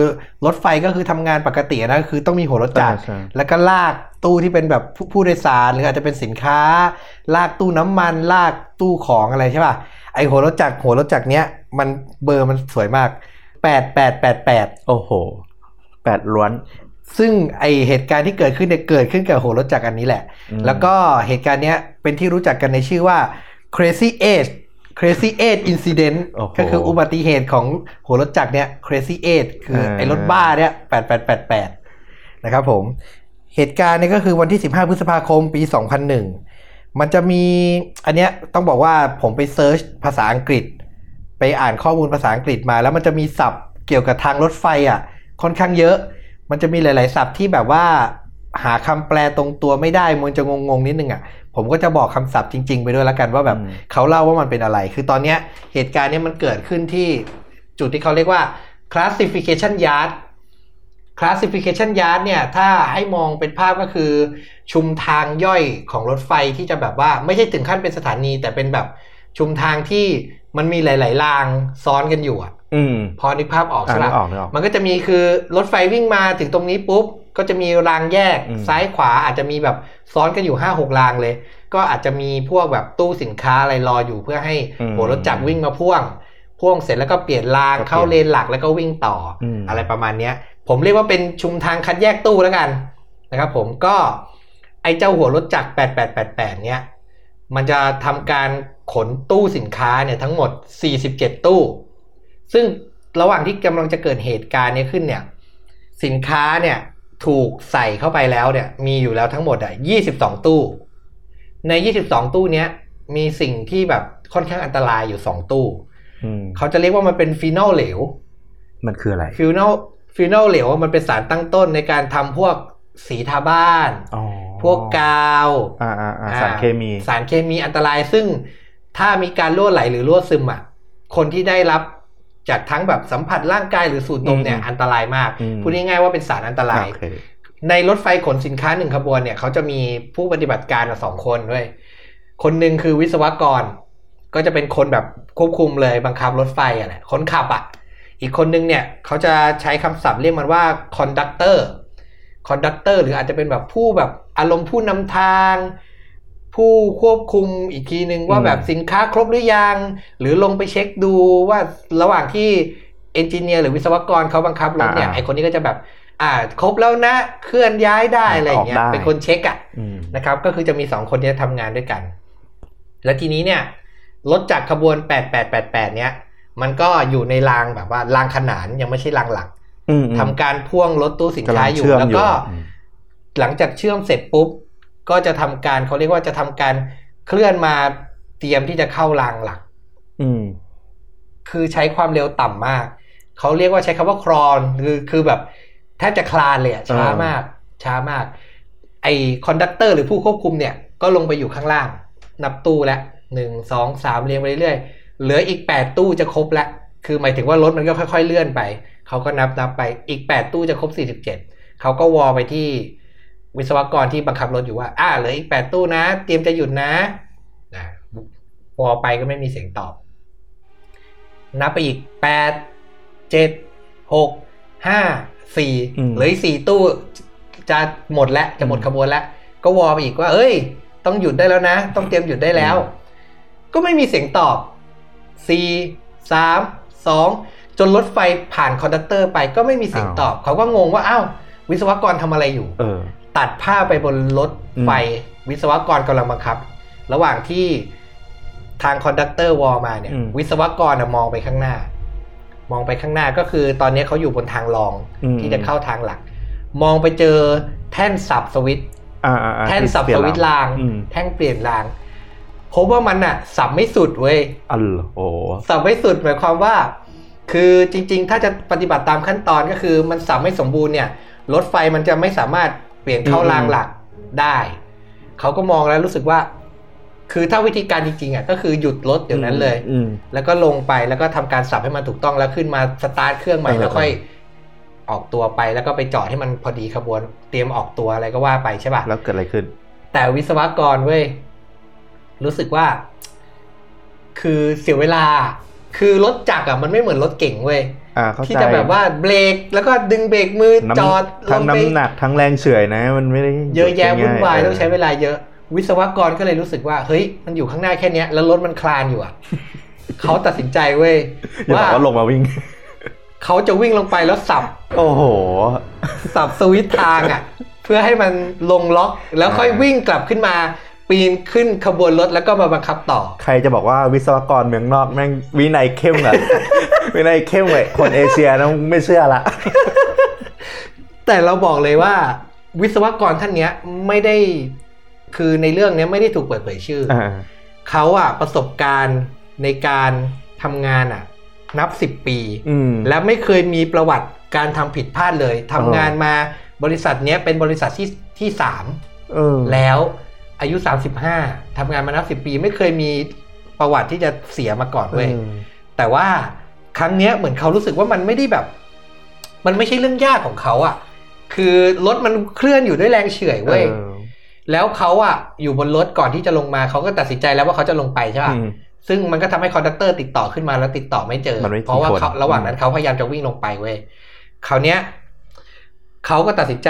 รถไฟก็คือทำงานปกตินะคือต้องมีหัวรถจักรใช่ใช่แล้วก็ลากตู้ที่เป็นแบบผู้ผู้โดยสารหรืออาจจะเป็นสินค้า ลากตู้น้ำมัน ลากตู้ของอะไรใช่ป่ะไอหัวรถจักรหัวรถจักรเนี้ยมันเบอร์มันสวยมากแปดแปดแปดแปดโอ้โหแปดล้วน ซึ่งไอเหตุการณ์ที่เกิดขึ้นเนี่ยเกิดขึ้นกับหัวรถจักรอันนี้แหละอืมแล้วก็เหตุการณ์เนี้ยเป็นที่รู้จักกันในชื่อว่า crazy eight crazy eight incident โอ้โหก็คืออุบัติเหตุของหัวรถจักรเนี่ย crazy eight คือเออไอรถบ้าเนี่ยแปดแปดแปดแปดนะครับผม เหตุการณ์เนี่ยก็คือวันที่ 15 พฤษภาคมปี 2001 มันจะมีอันเนี้ยต้องบอกว่าผมไปเซิร์ชภาษาอังกฤษ ไปอ่านข้อมูลภาษาอังกฤษมา แล้วมันจะมีศัพท์เกี่ยวกับทางรถไฟอะค่อนข้างเยอะ มันจะมีหลาย ๆ ศัพท์ที่แบบว่าหาคำแปลตรงตัวไม่ได้มันจะงงๆนิดนึงอะผมก็จะบอกคำศัพท์จริง ๆ ไปด้วยแล้วกันว่าแบบอืมเขาเล่าว่ามันเป็นอะไร คือตอนเนี้ยเหตุการณ์เนี้ยมันเกิดขึ้นที่จุดที่เขาเรียกว่า classification yard classification yard เนี่ยถ้าให้มองเป็นภาพก็คือ ชุมทางย่อยของรถไฟที่จะแบบว่าไม่ใช่ถึงขั้นเป็นสถานี แต่เป็นแบบชุมทางที่มันมีหลาย ๆ รางซ้อนกันอยู่อะ อืมพอนึกภาพออกอ่าใช่นึปะกออกนึกออกมันก็จะมีคือรถไฟวิ่งมาถึงตรงนี้ปุ๊บ ก็จะมีรางแยกอืมซ้ายขวาอาจจะมีแบบซ้อนกันอยู่ห้าหกรางเลย ก็อาจจะมีพวกแบบตู้สินค้าอะไรรออยู่เพื่อให้หัวรถจักรวิ่งมาพ่วง พ่วงเสร็จแล้วก็เปลี่ยนรางเข้าเลนหลักแล้วก็วิ่งต่ออมอะไรประมาณเนี้ย ผมเรียกว่าเป็นชุมทางคัดแยกตู้แล้วกันนะครับ ผมก็ไอ้เจ้าหัวรถจักร8888เนี้ยมันจะทำการขนตู้สินค้าเนี่ยทั้งหมด 47 ตู้ ซึ่งระหว่างที่กำลังจะเกิดเหตุการณ์เนี้ยขึ้นเนี่ย สินค้าเนี่ยถูกใส่เข้าไปแล้วเนี่ย มีอยู่แล้วทั้งหมดอะ22ตู้ ใน22ตู้เนี้ยมีสิ่งที่แบบค่อนข้างอันตรายอยู่2ตู้อืมเขาจะเรียกว่ามันเป็นฟีนอลเหลว มันคืออะไรฟิวนอลฟิวนอลเหลวมันเป็นสารตั้งต้นในการทำพวกสีทาบ้านอ๋อพวกกาวอ่าอ่าอ่าอ่าสารเคมี สารเคมีอันตรายซึ่งถ้ามีการรั่วไหลหรือรั่วซึมอะ คนที่ได้รับ จากทั้งแบบสัมผัสร่างกายหรือสูดดมเนี่ยอืมอันตรายมากอืมพูดง่ายๆว่าเป็นสารอันตรายโอเคในรถไฟขนสินค้าหนึ่งขบวนเนี่ยเขาจะมีผู้ปฏิบัติการอะสองคนด้วย คนหนึ่งคือวิศวกร ก็จะเป็นคนแบบควบคุมเลยบังคับรถไฟอะแหละคนขับอะอีกคนนึงเนี่ยเขาจะใช้คำศัพท์เรียกมันว่า conductor conductor หรืออาจจะเป็นแบบผู้แบบอารมณ์ผู้นำทาง ผู้ควบคุมอีกทีนึงว่าอืมแบบสินค้าครบหรือยัง หรือลงไปเช็คดูว่าระหว่างที่ engineer หรือวิศวกรเขาบังคับรถเนี่ยอ่าไอคนนี้ก็จะแบบอ่าครบแล้วนะเคลื่อนย้ายได้อะไรอย่างเงี้ยออกได้เป็นคนเช็คอะอืมนะครับ ก็คือจะมีสองคนเนี้ทำงานด้วยกัน แล้วทีนี้เนี่ยรถจากขบวน 8888 เนี้ยมันก็อยู่ในรางแบบว่ารางขนานยังไม่ใช่รางหลักอืมอืมทำการพ่วงรถตู้สินค้าอยู่กำลังเชื่อมแล้วก็อยู่อืมหลังจากเชื่อมเสร็จปุ๊บ ก็จะทำการเขาเรียกว่าจะทำการเคลื่อนมาเตรียมที่จะเข้ารางหลัก อืม คือใช้ความเร็วต่ำมาก เขาเรียกว่าใช้คำว่า crawl คือคือแบบแทบจะคลานเลยอะช้ามาก ช้ามาก ไอ conductor หรือผู้ควบคุมเนี่ย ก็ลงไปอยู่ข้างล่าง นับตู้แล้วหนึ่งสองสามเรียงไปเรื่อยๆเหลืออีกแปดตู้จะครบแล้วคือหมายถึงว่ารถมันก็ค่อยๆเลื่อนไป เขาก็นับนับไปอีกแปดตู้จะครบสี่สิบเจ็ดเขาก็วอไปที่ วิศวกรที่บังคับรถอยู่ว่าอ่าเหลืออีกแปดตู้นะ เตรียมจะหยุดนะนะวอไปก็ไม่มีเสียงตอบ นับไปอีกแปดเจ็ดหกห้าสี่อืมเหลืออีกสี่ตู้จะหมดแล้วจะหมดอืมขบวนแล้ว ก็วอไปอีกว่า เอ้ย ต้องหยุดได้แล้วนะ ต้องเตรียมหยุดได้แล้ว ก็ไม่มีเสียงตอบสี่สามสองจนรถไฟผ่าน conductor ไปก็ไม่มีเสียงตอบ เขาก็งงว่าอ้าววิศวกรทำอะไรอยู่เออ ตัดภาพไปบนรถไฟวิศวกรกำลังบังคับ ระหว่างที่ทาง conductor วอมาเนี่ยอืมวิศวกรนะมองไปข้างหน้า มองไปข้างหน้าก็คือตอนนี้เขาอยู่บนทางรองอืมที่จะเข้าทางหลัก มองไปเจอแท่นสับสวิตช์อ่าอ่าอ่าแท่นสับเปลี่ยนสวิตช์รางอืมแท่งเปลี่ยนรางพบว่ามันอะสับไม่สุดเว้ยอัลโอ้สับไม่สุดหมายความว่า คือจริง ๆ ถ้าจะปฏิบัติตามขั้นตอนก็คือมันสับไม่สมบูรณ์เนี่ยรถไฟมันจะไม่สามารถเปลี่ยนเข้ารางหลักได้เขาก็มองแล้วรู้สึกว่า คือถ้าวิธีการจริงๆอะก็คือหยุดรถเดี๋ยวนั้นเลยอืมแล้วก็ลงไปแล้วก็ทำการสับให้มันถูกต้องแล้วขึ้นมาสตาร์ทเครื่องใหม่เออแล้วค่อยออกตัวไปแล้วก็ไปจอดให้มันพอดีขบวน เตรียมออกตัวอะไรก็ว่าไปใช่ป่ะแล้วเกิดอะไรขึ้น แต่วิศวกรเว้ยรู้สึกว่า คือเสียเวลา คือรถจักรอะมันไม่เหมือนรถเก่งเว้ยอ่าเข้าใจ ที่จะแบบว่าเบรกแล้วก็ดึงเบรกมือน้ำจอดทั้งลไปน้ำหนักทั้งแรงเฉื่อยนะ มันไม่ได้เยอะแยะง่วุ่นวายเต้องใช้เวลาเยอะ วิศวกรก็เลยรู้สึกว่า เฮ้ยมันอยู่ข้างหน้าแค่เนี้ยแล้วรถมันคลานอยู่อะเขาตัดสินใจเว้ยอย่าบอกว่าลงมาวิ่งเขาจะวิ่งลงไปแล้วสับ โอ้โห สับสวิตช์ทางอะ เพื่อให้มันลงล็อกแล้วค่อยอ่าวิ่งกลับขึ้นมา ปีนขึ้นขบวนรถแล้วก็มาบังคับต่อ ใครจะบอกว่าวิศวกรเมืองนอกแม่งวินัยเข้มอะ วินัยเข้มเลยคนเอเชียนะไม่เชื่อละ แต่เราบอกเลยว่า วิศวกรท่านเนี้ยไม่ได้คือในเรื่องเนี้ยไม่ได้ถูกเปิดเผยชื่อออ่าเขาอะประสบการณ์ในการทำงานอะนับสิบปีอืมและไม่เคยมีประวัติการทำผิดพลาดเลยทำงานมาบริษัทเนี้ยเป็นบริษัทที่ที่สามเออแล้วอายุ 35ทำงานมานับสิบปี ไม่เคยมีประวัติที่จะเสียมาก่อนเว้ยเออแต่ว่า ครั้งเนี้ยเหมือนเขารู้สึกว่ามันไม่ได้แบบ มันไม่ใช่เรื่องยากของเขาอะคือรถมันเคลื่อนอยู่ด้วยแรงเฉื่อยเว้ยเออแล้วเขาอะอยู่บนรถก่อนที่จะลงมาเขาก็ตัดสินใจแล้วว่าเขาจะลงไปใช่ป่ะอืมซึ่งมันก็ทำให้ conductor ติดต่อขึ้นมาแล้วติดต่อไม่เจอมันไม่เพราะว่ากี่คนเขาระหว่างนั้นเขาพยายามจะวิ่งลงไปเว้ยคราวเนี้ยเขาก็ตัดสินใจ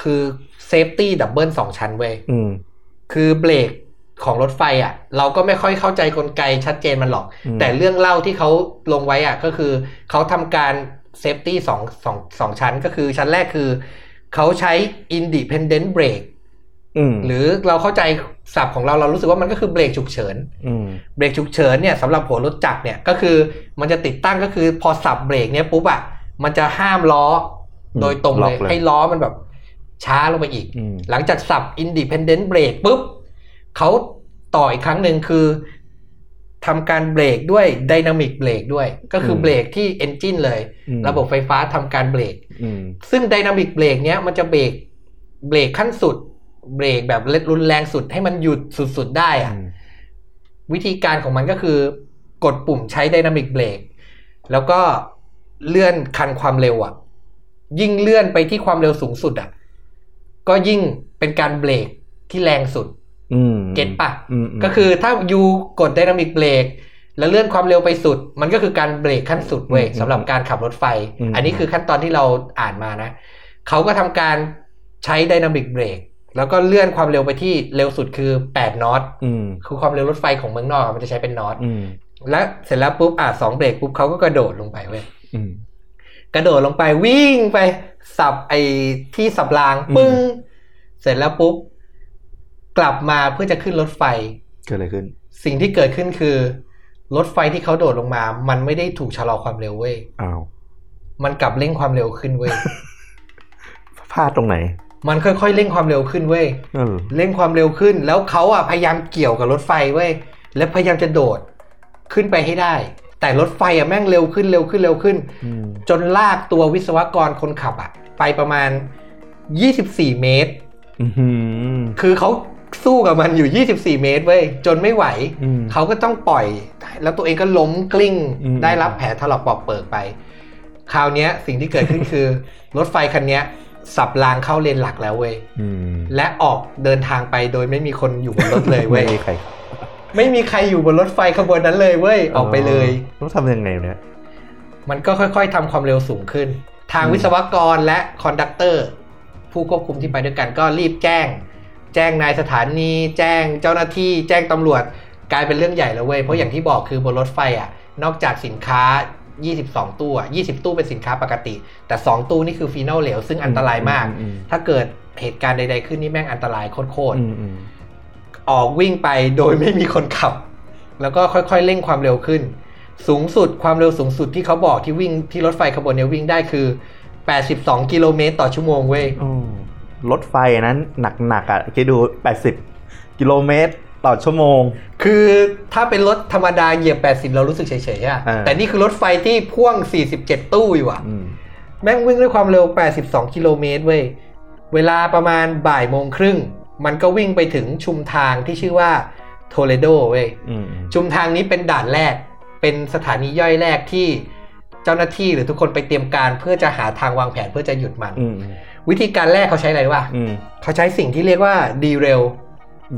คือ safety double สองชั้นเว้ยอืมคือเบรก ของรถไฟอะ เราก็ไม่ค่อยเข้าใจกลไกชัดเจนมันหรอกอืมแต่เรื่องเล่าที่เขาลงไว้อะก็คือเขาทำการ safety สองสองสองชั้นก็คือชั้นแรกคือเขาใช้ independent brake อืมหรือเราเข้าใจศัพท์ของเราเรารู้สึกว่ามันก็คือเบรกฉุกเฉินอืมเบรกฉุกเฉินเนี่ยสำหรับหัวรถจักรเนี่ยก็คือมันจะติดตั้งก็คือพอสับเบรกเนี่ยปุ๊บอะมันจะห้ามล้อโดยตรงล็เลอยกเลยให้ล้อมันแบบช้าลงไปอีกอืมหลังจากสับ independent brake ปุ๊บ เขาต่ออีกครั้งหนึ่งคือทำการเบรกด้วย dynamic brake ด้วย ก็คือเบรกที่ engine เลยอืมระบบไฟฟ้าทำการเบรกอืมซึ่ง dynamic brake เนี้ยมันจะเบรกเบรกขั้นสุด เบรกแบบรุนแรงสุดให้มันหยุดสุดๆได้อะอืมวิธีการของมันก็คือกดปุ่มใช้ dynamic brake แล้วก็เลื่อนคันความเร็วอะ ยิ่งเลื่อนไปที่ความเร็วสูงสุดอะ ก็ยิ่งเป็นการเบรกที่แรงสุดอืม เก็ตปะอืมมก็คือถ้ายูกด dynamic brake แล้วเลื่อนความเร็วไปสุด มันก็คือการเบรกขั้นสุดเว้ยอืมสำหรับการขับรถไฟอืมอันนี้คือขั้นตอนที่เราอ่านมานะเขาก็ทำการใช้ dynamic brake แล้วก็เลื่อนความเร็วไปที่เร็วสุดคือ8นอตอืมคือความเร็วรถไฟของเมืองนอกอะมันจะใช้เป็นนอตอืมแล้วเสร็จแล้วปุ๊บอะสองเบรกปุ๊บเขาก็กระโดดลงไปเว้ยอืมกระโดดลงไปวิ่งไปสับไอ้ที่สับรางอืมปึ้งเสร็จแล้วปุ๊บ กลับมาเพื่อจะขึ้นรถไฟเกิดอะไรขึ้น สิ่งที่เกิดขึ้นคือ รถไฟที่เขาโดดลงมา มันไม่ได้ถูกชะลอความเร็วเว้ยอ้าวมันกลับเร่งความเร็วขึ้นเว้ยพลาดตรงไหน มันค่อยๆเร่งความเร็วขึ้นเว้ยเออเร่งความเร็วขึ้น แล้วเขาอะพยายามเกี่ยวกับรถไฟเว้ยและพยายามจะโดดขึ้นไปให้ได้ แต่รถไฟอะแม่งเร็วขึ้นเร็วขึ้นเร็วขึ้นอืมจนลากตัววิศวกรคนขับอะ ไปประมาณ 24 เมตรอือหือคือเขา สู้กับมันอยู่ 24 เมตรเว้ยจนไม่ไหวอืมเขาก็ต้องปล่อย แล้วตัวเองก็ล้มกลิ้งอืมได้รับแผลถลอกปอกเปิกไป คราวเนี้ยสิ่งที่เกิดขึ้นคือ รถไฟคันเนี้ยสับรางเข้าเลนหลักแล้วเว้ยอืมและออกเดินทางไปโดยไม่มีคนอยู่บนรถเลยเว้ไม่มีใครไม่มีใครอยู่บนรถไฟขบวนนั้นเลยเว้ยออกไปเลยต้องทำยังไงเนี่ยมันก็ค่อยๆทำความเร็วสูงขึ้น ทางอืมวิศวกรและ conductor ผู้ควบคุมที่ไปด้วยกันก็รีบแจ้ง แจ้งนายสถานี แจ้งเจ้าหน้าที่ แจ้งตำรวจกลายเป็นเรื่องใหญ่แล้วเว้ยเพราะอย่างที่บอกคือบนรถไฟอะนอกจากสินค้า 22 ตู้อะ20 ตู้เป็นสินค้าปกติ แต่ 2 ตู้นี่คือฟีนอลเหลวซึ่งอันตรายมากอืมถ้าเกิดเหตุการณ์ใด ๆ ขึ้นนี่แม่งอันตรายโคตรๆอืมอืมออกวิ่งไปโดยไม่มีคนขับ แล้วก็ค่อยๆเร่งความเร็วขึ้น สูงสุดความเร็วสูงสุดที่เขาบอกที่วิ่งที่รถไฟขบวนเนี้ยวิ่งได้คือ 82 กิโลเมตรต่อชั่วโมงเว้ยอืม รถไฟนั้นหนักๆอะคิดดู 80 กิโลเมตรต่อชั่วโมง คือถ้าเป็นรถธรรมดาเหยียบ 80 เรารู้สึกเฉยๆอะอ่าแต่นี่คือรถไฟที่พ่วง 47 ตู้อยู่อะอืมแม่งวิ่งด้วยความเร็ว 82 กิโลเมตรเว้ย เวลาประมาณบ่ายโมงครึ่ง มันก็วิ่งไปถึงชุมทางที่ชื่อว่าโทเลโดเว้ยอืมชุมทางนี้เป็นด่านแรก เป็นสถานีย่อยแรกที่เจ้าหน้าที่หรือทุกคนไปเตรียมการเพื่อจะหาทางวางแผนเพื่อจะหยุดมันอืม วิธีการแรกเขาใช้อะไรรู้ป่ะอืมเขาใช้สิ่งที่เรียกว่าดีเรล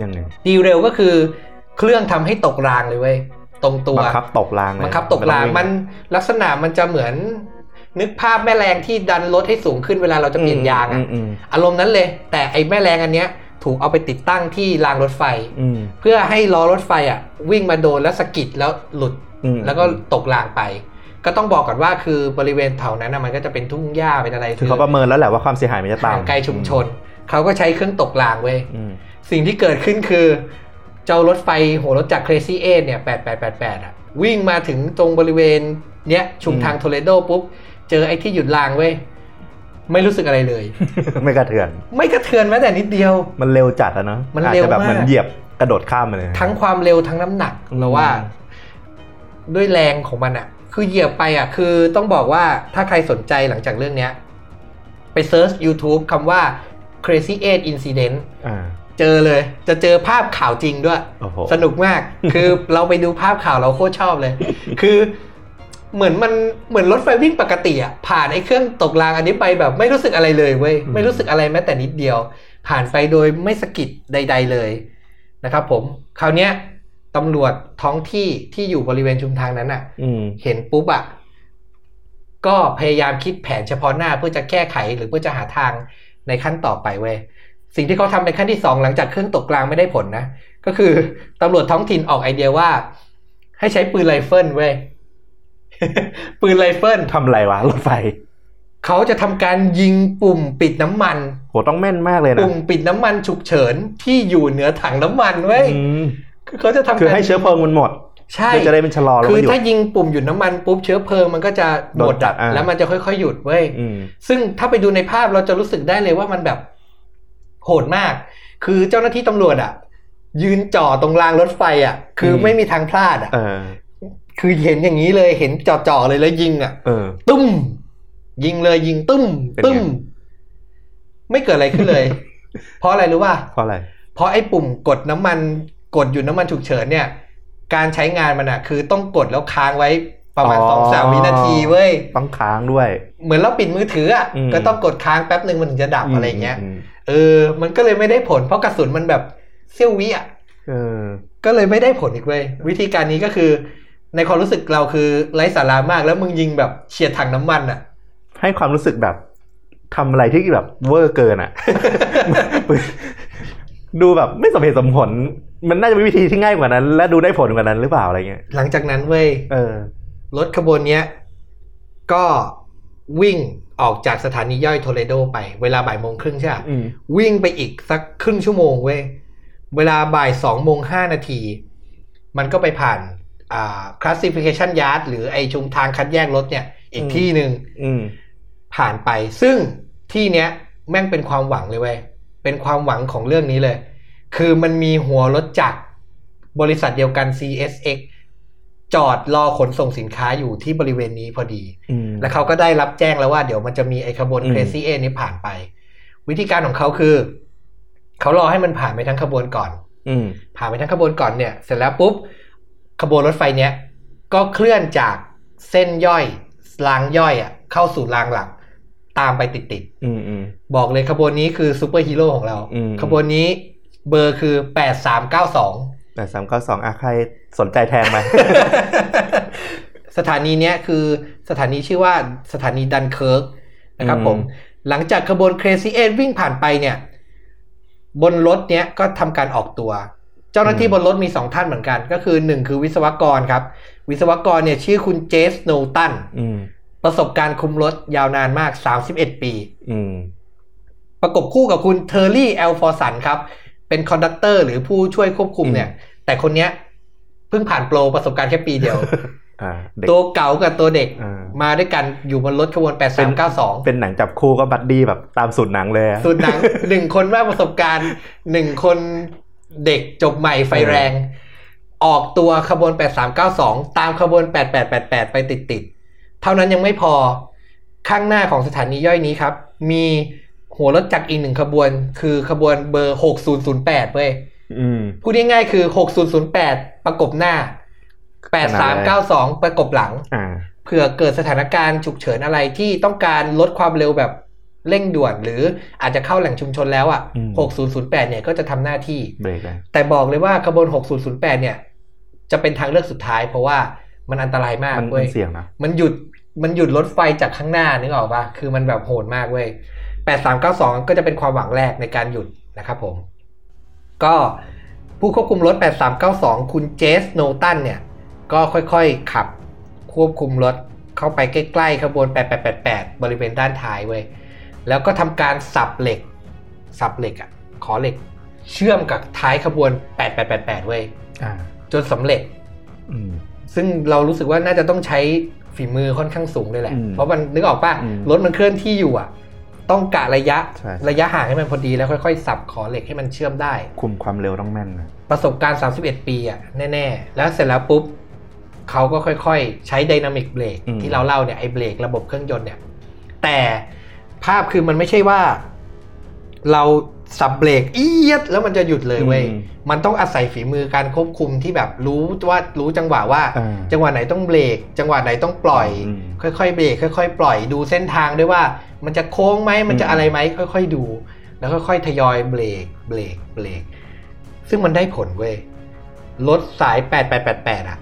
ยังไงดีเรลก็คือเครื่องทำให้ตกรางเลยเว้ยตรงตัวบังคับตกรางเลยบังคับตกรางมันลักษณะมันจะเหมือน นึกภาพแม่แรงที่ดันรถให้สูงขึ้นเวลาเราจะเปลี่ยนยางอือะมอืมอารมณ์นั้นเลย แต่ไอ้แม่แรงอันเนี้ยถูกเอาไปติดตั้งที่รางรถไฟอืมเพื่อให้ล้อรถไฟอะวิ่งมาโดนแล้วสะกิดแล้วหลุดอืมแล้วก็ตกรางไป ก็ต้องบอกก่อนว่าคือบริเวณแถวนั้นนะมันก็จะเป็นทุ่งหญ้าเป็นอะไรคือเขาประเมินแล้วแหละว่าความเสียหายมันจะห่างต่ำไกลชุมชน เขาก็ใช้เครื่องตกรางเว้ยอืมสิ่งที่เกิดขึ้นคือ เจ้ารถไฟหัวรถจาก Crazy 8เนี่ย8888อะวิ่งมาถึงตรงบริเวณเนี้ยชุมทางโทเลโดปุ๊บ เจอไอ้ที่หยุดรางเว้ยไม่รู้สึกอะไรเลย ไม่กระเทือน ไม่กระเทือนแม้แต่นิดเดียว มันเร็วจัดอะเนาะมันอาจเร็วจะแบบมากเหมือนเหยียบกระโดดข้ามมาเลย ทั้งความเร็วทั้งน้ำหนักอืมเราว่า ด้วยแรงของมันอะ คือเหยียบไปอะ คือต้องบอกว่าถ้าใครสนใจหลังจากเรื่องเนี้ย ไปเซิร์ช YouTube คำว่า Crazy 8 Incident อ่าเจอเลย จะเจอภาพข่าวจริงด้วยโอ้โหสนุกมาก คือเราไปดูภาพข่าวเราโคตรชอบเลย คือเหมือนมันเหมือนรถไฟวิ่งปกติอะผ่านไอ้เครื่องตกรางอันนี้ไปแบบไม่รู้สึกอะไรเลยเว้ยอืมไม่รู้สึกอะไรแม้แต่นิดเดียว ผ่านไปโดยไม่สะกิดใด ๆเลยนะครับผม คราวเนี้ย ตำรวจท้องที่ที่อยู่บริเวณชุมทางนั้นอะอืมเห็นปุ๊บอะก็พยายามคิดแผนเฉพาะหน้าเพื่อจะแก้ไขหรือเพื่อจะหาทางในขั้นต่อไปเว้ยสิ่งที่เขาทำในขั้นที่สองหลังจากเครื่องตกรางไม่ได้ผลนะ ก็คือตำรวจท้องถิ่นออกไอเดียว่า ให้ใช้ปืนไรเฟิลเว้ยปืนไรเฟิลทำอะไรวะรถไฟ เขาจะทำการยิงปุ่มปิดน้ำมันโหต้องแม่นมากเลยนะ ปุ่มปิดน้ำมันฉุกเฉินที่อยู่เหนือถังน้ำมันเว้ยอืม คือเขาจะทำคือการให้เชื้อเพลิงมันหมดใช่เพื่อจะได้เป็นชะลอแล้วคือไม่หยุดถ้ายิงปุ่มหยุดน้ำมันปุ๊บเชื้อเพลิงมันก็จะหมดโดนจัอะดอ่าแล้วมันจะค่อยๆหยุดเว้ยอืมซึ่งถ้าไปดูในภาพเราจะรู้สึกได้เลยว่ามันแบบโหดมาก คือเจ้าหน้าที่ตำรวจอะยืนจ่อตรงรางรถไฟอะคืออมไม่มีทางพลาดอะเออคือเห็นอย่างนี้เลยเห็นจ่อๆเลยแล้วยิงอะเออตุ้ม ยิงเลยยิงตุ้มเป็นไงตุ้ม ไม่เกิดอะไรขึ้นเลย เพราะอะไรรู้ป่ะเพราะอะไร เพราะไอ้ปุ่มกดน้ำมัน กดหยุดน้ำมันฉุกเฉินเนี่ย การใช้งานมันอะคือต้องกดแล้วค้างไว้ประมาณอ๋อสองสามวินาทีเว้ยต้องค้างด้วย เหมือนเราปิดมือถืออะอืมก็ต้องกดค้างแป๊บหนึ่งมันถึงจะดับอะไรเงี้ยมเออ มันก็เลยไม่ได้ผลเพราะกระสุนมันแบบเสี้ยววิอะเออก็เลยไม่ได้ผลอีกเว้ยวิธีการนี้ก็คือ ในความรู้สึกเราคือไร้สาระมากแล้วมึงยิงแบบเฉียดถังน้ำมันอะ ให้ความรู้สึกแบบทำอะไรที่แบบเวอร์เกินอะ ดูแบบไม่สมเหตุสมผล มันน่าจะมีวิธีที่ง่ายกว่านั้น และดูได้ผลกว่านั้นหรือเปล่าอะไรเงี้ย หลังจากนั้นเว้ยเออรถขบวนเนี้ย ก็วิ่งออกจากสถานีย่อยโทเลโดไป เวลาบ่ายโมงครึ่งใช่ปะอืมวิ่งไปอีกสักครึ่งชั่วโมงเว้ยเวลาบ่ายสองโมงห้านาที มันก็ไปผ่านอ่า classification yard หรือไอชุมทางคัดแยกรถเนี่ย อีกอืมที่หนึ่งอืมผ่านไป ซึ่งที่เนี้ยแม่งเป็นความหวังเลยเว้ยเป็นความหวังของเรื่องนี้เลย คือมันมีหัวรถจักรบริษัทเดียวกัน CSX จอดรอขนส่งสินค้าอยู่ที่บริเวณนี้พอดีอืมแล้วเขาก็ได้รับแจ้งแล้วว่าเดี๋ยวมันจะมีไอ้ขบวนอืม Crazy 8นี้ผ่านไป วิธีการของเขาคือ เขารอให้มันผ่านไปทั้งขบวนก่อน อืมผ่านไปทั้งขบวนก่อนเนี่ย เสร็จแล้วปุ๊บ ขบวนรถไฟเนี้ยก็เคลื่อนจากเส้นย่อยรางย่อยอะ เข้าสู่รางหลัก ตามไปติดอืมอืมๆบอกเลยขบวนนี้คือซูเปอร์ฮีโร่ของเราอืมขบวนนี้ เบอร์คือแปดสามเก้าสองแปดสามเก้าสองอะใครสนใจแทงไหมสถานีเนี้ยคือสถานีชื่อว่าสถานีดันเคิร์กนะครับอืมผม หลังจากขบวน Crazy 8วิ่งผ่านไปเนี่ย บนรถเนี้ยก็ทำการออกตัว เจ้าหน้าที่บนรถมีสองท่านเหมือนกัน ก็คือหนึ่งคือวิศวกรครับ วิศวกรเนี่ยชื่อคุณเจสโนตันอืมประสบการณ์คุมรถยาวนานมาก 31 ปีอืมประกบคู่กับคุณเทอร์รี่แอลฟอร์สันครับ เป็น conductor หรือผู้ช่วยควบคุมเนี่ย แต่คนเนี้ยเพิ่งผ่านโปรประสบการณ์แค่ปีเดียวอ่าเด็กตัวเก๋ากับตัวเด็กอ่ามาด้วยกันอยู่บนรถขบวน 8392 เป็นหนังจับคู่ก็ buddy แบบตามสูตรหนังเลยอะสูตรหนังหนึ่งคนมากประสบการณ์หนึ่งคนเด็กจบใหม่ไฟแรง ออกตัวขบวน 8392 ตามขบวน 8888 ไปติดๆเท่านั้นยังไม่พอข้างหน้าของสถานีย่อยนี้ครับ มี หัวรถจักรอีกหนึ่งขบวน คือขบวนเบอร์6008เว้ยอืมพูดง่ายๆคือ6008ประกบหน้า8392ประกบหลังอ่าเผื่อเกิดสถานการณ์ฉุกเฉินอะไรที่ต้องการลดความเร็วแบบเร่งด่วน หรืออาจจะเข้าแหล่งชุมชนแล้วอะอืม6008 เนี่ยก็จะทำหน้าที่เบรกเลยแต่บอกเลยว่าขบวน 6008 เนี่ย จะเป็นทางเลือกสุดท้าย เพราะว่ามันอันตรายมากมันเว้มัยนเสี่ยงนะมันหยุดมันหยุดรถไฟจากข้างหน้านึกออกปะคือมันแบบโหดมากเว้ย 8392 ก็จะเป็นความหวังแรกในการหยุดนะครับผม ก็ผู้ควบคุมรถ 8392 คุณเจสโนตันเนี่ย ก็ค่อยๆ ขับควบคุมรถเข้าไปใกล้ๆขบวน 8888 บริเวณด้านท้ายเว้ย แล้วก็ทำการสับเหล็ก สับเหล็กอะขอเหล็ก เชื่อมกับท้ายขบวน 8888 เว้ยอ่าจนสำเร็จอืมซึ่งเรารู้สึกว่าน่าจะต้องใช้ฝีมือค่อนข้างสูงเลยแหละอืมเพราะมันนึกออกป่ะอืมรถมันเคลื่อนที่อยู่อะ ต้องกะระยะใช่ ระยะห่างให้มันพอดีแล้วค่อยๆ สับขอเหล็กให้มันเชื่อมได้ คุมความเร็วต้องแม่นนะประสบการณ์ 31 ปีอะแน่ๆ แล้วเสร็จแล้วปุ๊บเขาก็ค่อยๆ ใช้ไดนามิกเบรกที่เราเล่าเนี่ยไอ้เบรกระบบเครื่องยนต์เนี่ย แต่ภาพคือมันไม่ใช่ว่า เรา สับเบรกเอียดแล้วมันจะหยุดเลยเว้ยอืมมันต้องอาศัยฝีมือการควบคุมที่แบบรู้ว่ารู้จังหวะว่าอ่าจังหวะไหนต้องเบรก จังหวะไหนต้องปล่อยอืมค่อยๆเบรกค่อย ๆ ปล่อยดูเส้นทางด้วยว่า มันจะโค้งไหมมันจะอืมอะไรไหมค่อย ๆดู แล้วค่อยๆทยอยเบรกเบรกเบรกซึ่งมันได้ผลเว้ยรถสาย 8888 อะ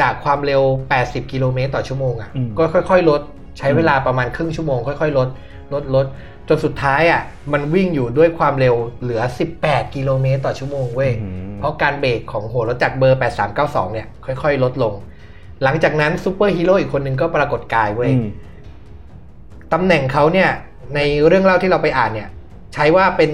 จากความเร็ว 80 กิโลเมตรต่อชั่วโมงอะอืมก็ค่อย ๆ ลดใช้เวลาประมาณครึ่งชั่วโมงค่อย ๆ ลดลดลดจ นสุดท้ายอะมันวิ่งอยู่ด้วยความเร็วเหลือ 18 กิโลเมตรต่อชั่วโมงเว้ยอืมเพราะการเบรกของหัวรถจักรเบอร์ 8392 เนี่ย ค่อยๆ ลดลง หลังจากนั้นซูเปอร์ฮีโร่อีกคนนึงก็ปรากฏกายเว้ยอืมตำแหน่งเขาเนี่ย ในเรื่องเล่าที่เราไปอ่านเนี่ย ใช้ว่าเป็น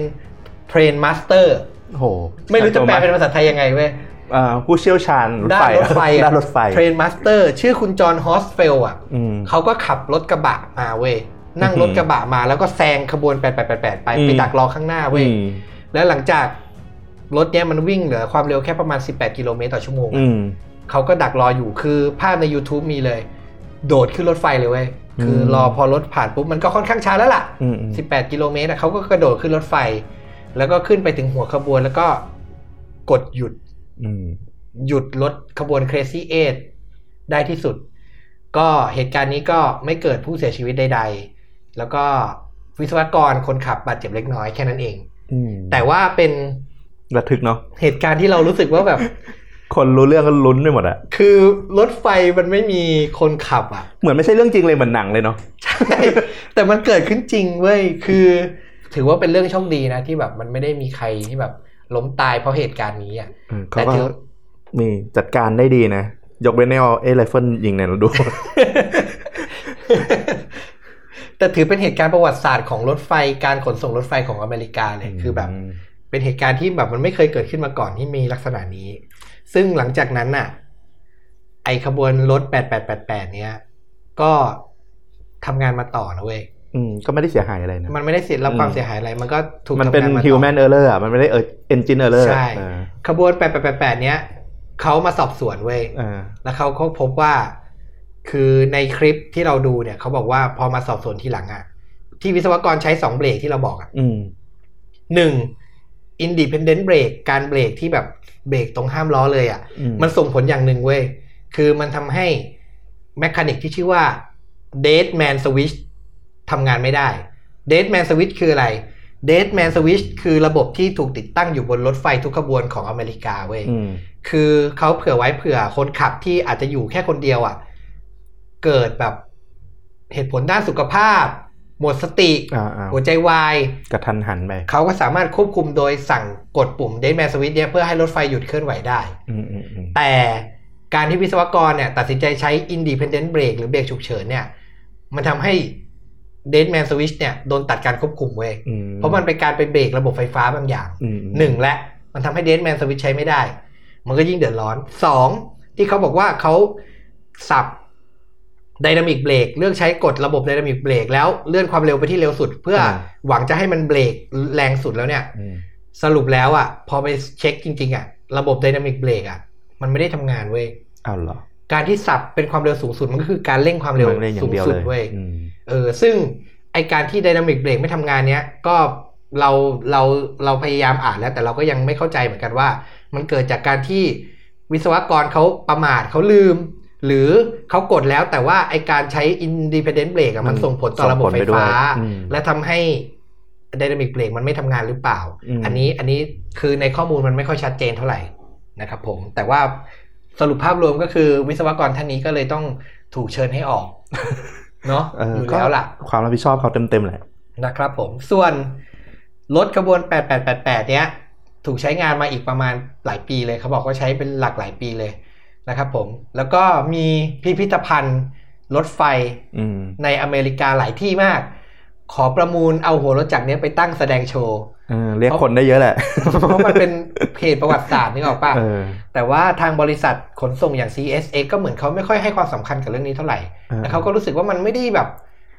train master โอ้โหไม่รู้จะแปลเป็นภาษาไทยยังไงเว้ยอ่าผู้เชี่ยวชาญรถไฟด้านรถไฟอะด้านรถไฟ train master ชื่อคุณจอห์นฮอสเฟลอะอืมเขาก็ขับรถกระบะมาเว้ย นั่งรถกระบะมาแล้วก็แซงขบวน8888ไปอืมไปดักรอข้างหน้าเว้ยอืมแล้วหลังจากรถเนี้ยมันวิ่งเหลือความเร็วแค่ประมาณ 18 กิโลเมตรต่อชั่วโมงอืมเขาก็ดักรออยู่คือภาพใน YouTube มีเลย โดดขึ้นรถไฟเลยเว้ยคือมรอพอรถผ่านปุ๊บมันก็ค่อนข้างช้าแล้วล่ะอืมอืม18 กิโลเมตรอะเขาก็กระโดดขึ้นรถไฟ แล้วก็ขึ้นไปถึงหัวขบวนแล้วก็กดหยุดอืมหยุดรถขบวน Crazy 8ได้ที่สุด ก็เหตุการณ์นี้ก็ไม่เกิดผู้เสียชีวิตใดๆ แล้วก็วิศวกรคนขับบาดเจ็บเล็กน้อยแค่นั้นเองอืมแต่ว่าเป็นระทึกเนาะเหตุการณ์ที่เรารู้สึกว่าแบบ คนรู้เรื่องก็ลุ้นไปหมดอะคือรถไฟมันไม่มีคนขับอะเหมือนไม่ใช่เรื่องจริงเลยเหมือนหนังเลยเนาะใช่แต่มันเกิดขึ้นจริงเว้ยคือ ถือว่าเป็นเรื่องโชคดีนะที่แบบมันไม่ได้มีใครที่แบบล้มตายเพราะเหตุการณ์นี้อะเออแต่เขาก็ถือมีจัดการได้ดีนะ ยกเว้นแนวเอไรเฟิลยิงเนี่ยเราดู แต่ถือเป็นเหตุการณ์ประวัติศาสตร์ของรถไฟการขนส่งรถไฟของอเมริกาเลยคือแบบ เป็นเหตุการณ์ที่แบบมันไม่เคยเกิดขึ้นมาก่อนที่มีลักษณะนี้ ซึ่งหลังจากนั้นน่ะ ไอขบวนรถ 8888 เนี้ยก็ทำงานมาต่อนะเว้ยอืมก็ไม่ได้เสียหายอะไรนะ มันไม่ได้เสียรับความอืมเสียหายอะไร มันก็ถูกมันทำเป็นงานมาต่อ human error อะมันไม่ได้เออ engine error ใช่เออขบวน 8888 เนี้ยเขามาสอบสวนเว้ยเออแล้วเขาก็พบว่า คือในคลิปที่เราดูเนี่ยเขาบอกว่าพอมาสอบสวนทีหลังอะที่วิศวกรใช้สองเบรกที่เราบอกอะอืมหนึ่ง independent brake การเบรกที่แบบเบรกตรงห้ามล้อเลยอะอืมมันส่งผลอย่างหนึ่งเว้ย คือมันทำให้แมคานิกที่ชื่อว่า dead man switch ทำงานไม่ได้ dead man switch คืออะไร dead man switch คือระบบที่ถูกติดตั้งอยู่บนรถไฟทุกขบวนของอเมริกาเว้ยอืมคือเขาเผื่อไว้เผื่อคนขับที่อาจจะอยู่แค่คนเดียวอะ่ะ เกิดแบบเหตุผลด้านสุขภาพ หมดสติอ่าอ่าหัวใจวายกระทันหันไปเขาก็สามารถควบคุมโดยสั่งกดปุ่ม dead man switch เนี่ยเพื่อให้รถไฟหยุดเคลื่อนไหวได้อืมอืมอืมแต่การที่วิศวกรเนี่ยตัดสินใจใช้ independent brake หรือเบรกฉุกเฉินเนี่ย มันทำให้ dead man switch เนี่ยโดนตัดการควบคุมเว้ยอืมเพราะมันเป็นการไปเบรกระบบไฟฟ้าบางอย่างอืมหนึ่งและมันทำให้ dead man switch ใช้ไม่ได้ มันก็ยิ่งเดือดร้อนสองที่เขาบอกว่าเขาสับ dynamic brake เลือกใช้กดระบบ dynamic brake แล้วเลื่อนความเร็วไปที่เร็วสุด เพื่อหวังจะให้มันเบรกแรงสุดแล้วเนี่ยอืมสรุปแล้วอะ พอไปเช็คจริง ๆ อะ ระบบ dynamic brake อะ มันไม่ได้ทำงานเว้ยอ้าวเหรอ การที่สับเป็นความเร็วสูงสุดมันก็คือการเร่งความเร็วมันเร่งอย่างเดียวสูงสุดเลยเว้ยอืมเออ ซึ่งไอการที่ dynamic brake ไม่ทำงานเนี้ยก็เราเราเราพยายามอ่านแล้ว แต่เราก็ยังไม่เข้าใจเหมือนกันว่า มันเกิดจากการที่วิศวกรเขาประมาทเขาลืม หรือเขากดแล้วแต่ว่าไอการใช้ independent brake อะมันส่งผลต่อระบบไฟฟ้า และทำให้ dynamic brake มันไม่ทำงานหรือเปล่า อันนี้อันนี้คือในข้อมูลมันไม่ค่อยชัดเจนเท่าไหร่นะครับผมแต่ว่าสรุปภาพรวมก็คือวิศวกรท่านนี้ก็เลยต้องถูกเชิญให้ออกเนาะอยู่แล้วล่ะ ความรับผิดชอบเขาเต็มๆแหละนะครับผมส่วนรถขบวน 8888 เนี้ยถูกใช้งานมาอีกประมาณหลายปีเลยเขาบอกว่าใช้เป็นหลักหลายปีเลย นะครับผมแล้วก็มีพิพิธภัณฑ์รถไฟในอเมริกาหลายที่มาก ขอประมูลเอาหัวรถจักรนี้ไปตั้งแสดงโชว์เรียกคนได้เยอะแหละ เพราะมันเป็นเพจประวัติศาสตร์นี่ออกป่ะแต่ว่าทางบริษัทขนส่งอย่าง CSX ก็เหมือนเขาไม่ค่อยให้ความสำคัญกับเรื่องนี้เท่าไหร่แล้วเขาก็รู้สึกว่ามันไม่ได้แบบ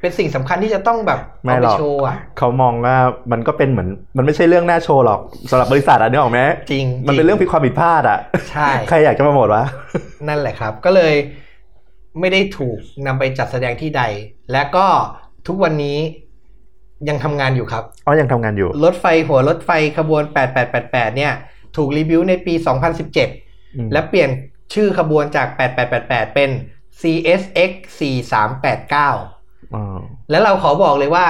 เป็นสิ่งสำคัญที่จะต้องแบบไม่หรอกเขามองว่ามันก็เป็นเหมือน มันไม่ใช่เรื่องน่าโชว์หรอกสำหรับบริษัทอะนี่ออกไหมจริง มันเป็นเรื่องผิดความผิดพลาดอะใช่ใครอยากจะมาหมดวะนั่นแหละครับ ก็เลยไม่ได้ถูกนำไปจัดแสดงที่ใด และก็ทุกวันนี้ยังทำงานอยู่ครับอ๋อยังทำงานอยู่ รถไฟหัวรถไฟขบวน 8888 เนี่ย ถูกรีวิวในปี 2017 และเปลี่ยนชื่อขบวนจาก 8888 เป็น CSX 4389 แล้วเราขอบอกเลยว่า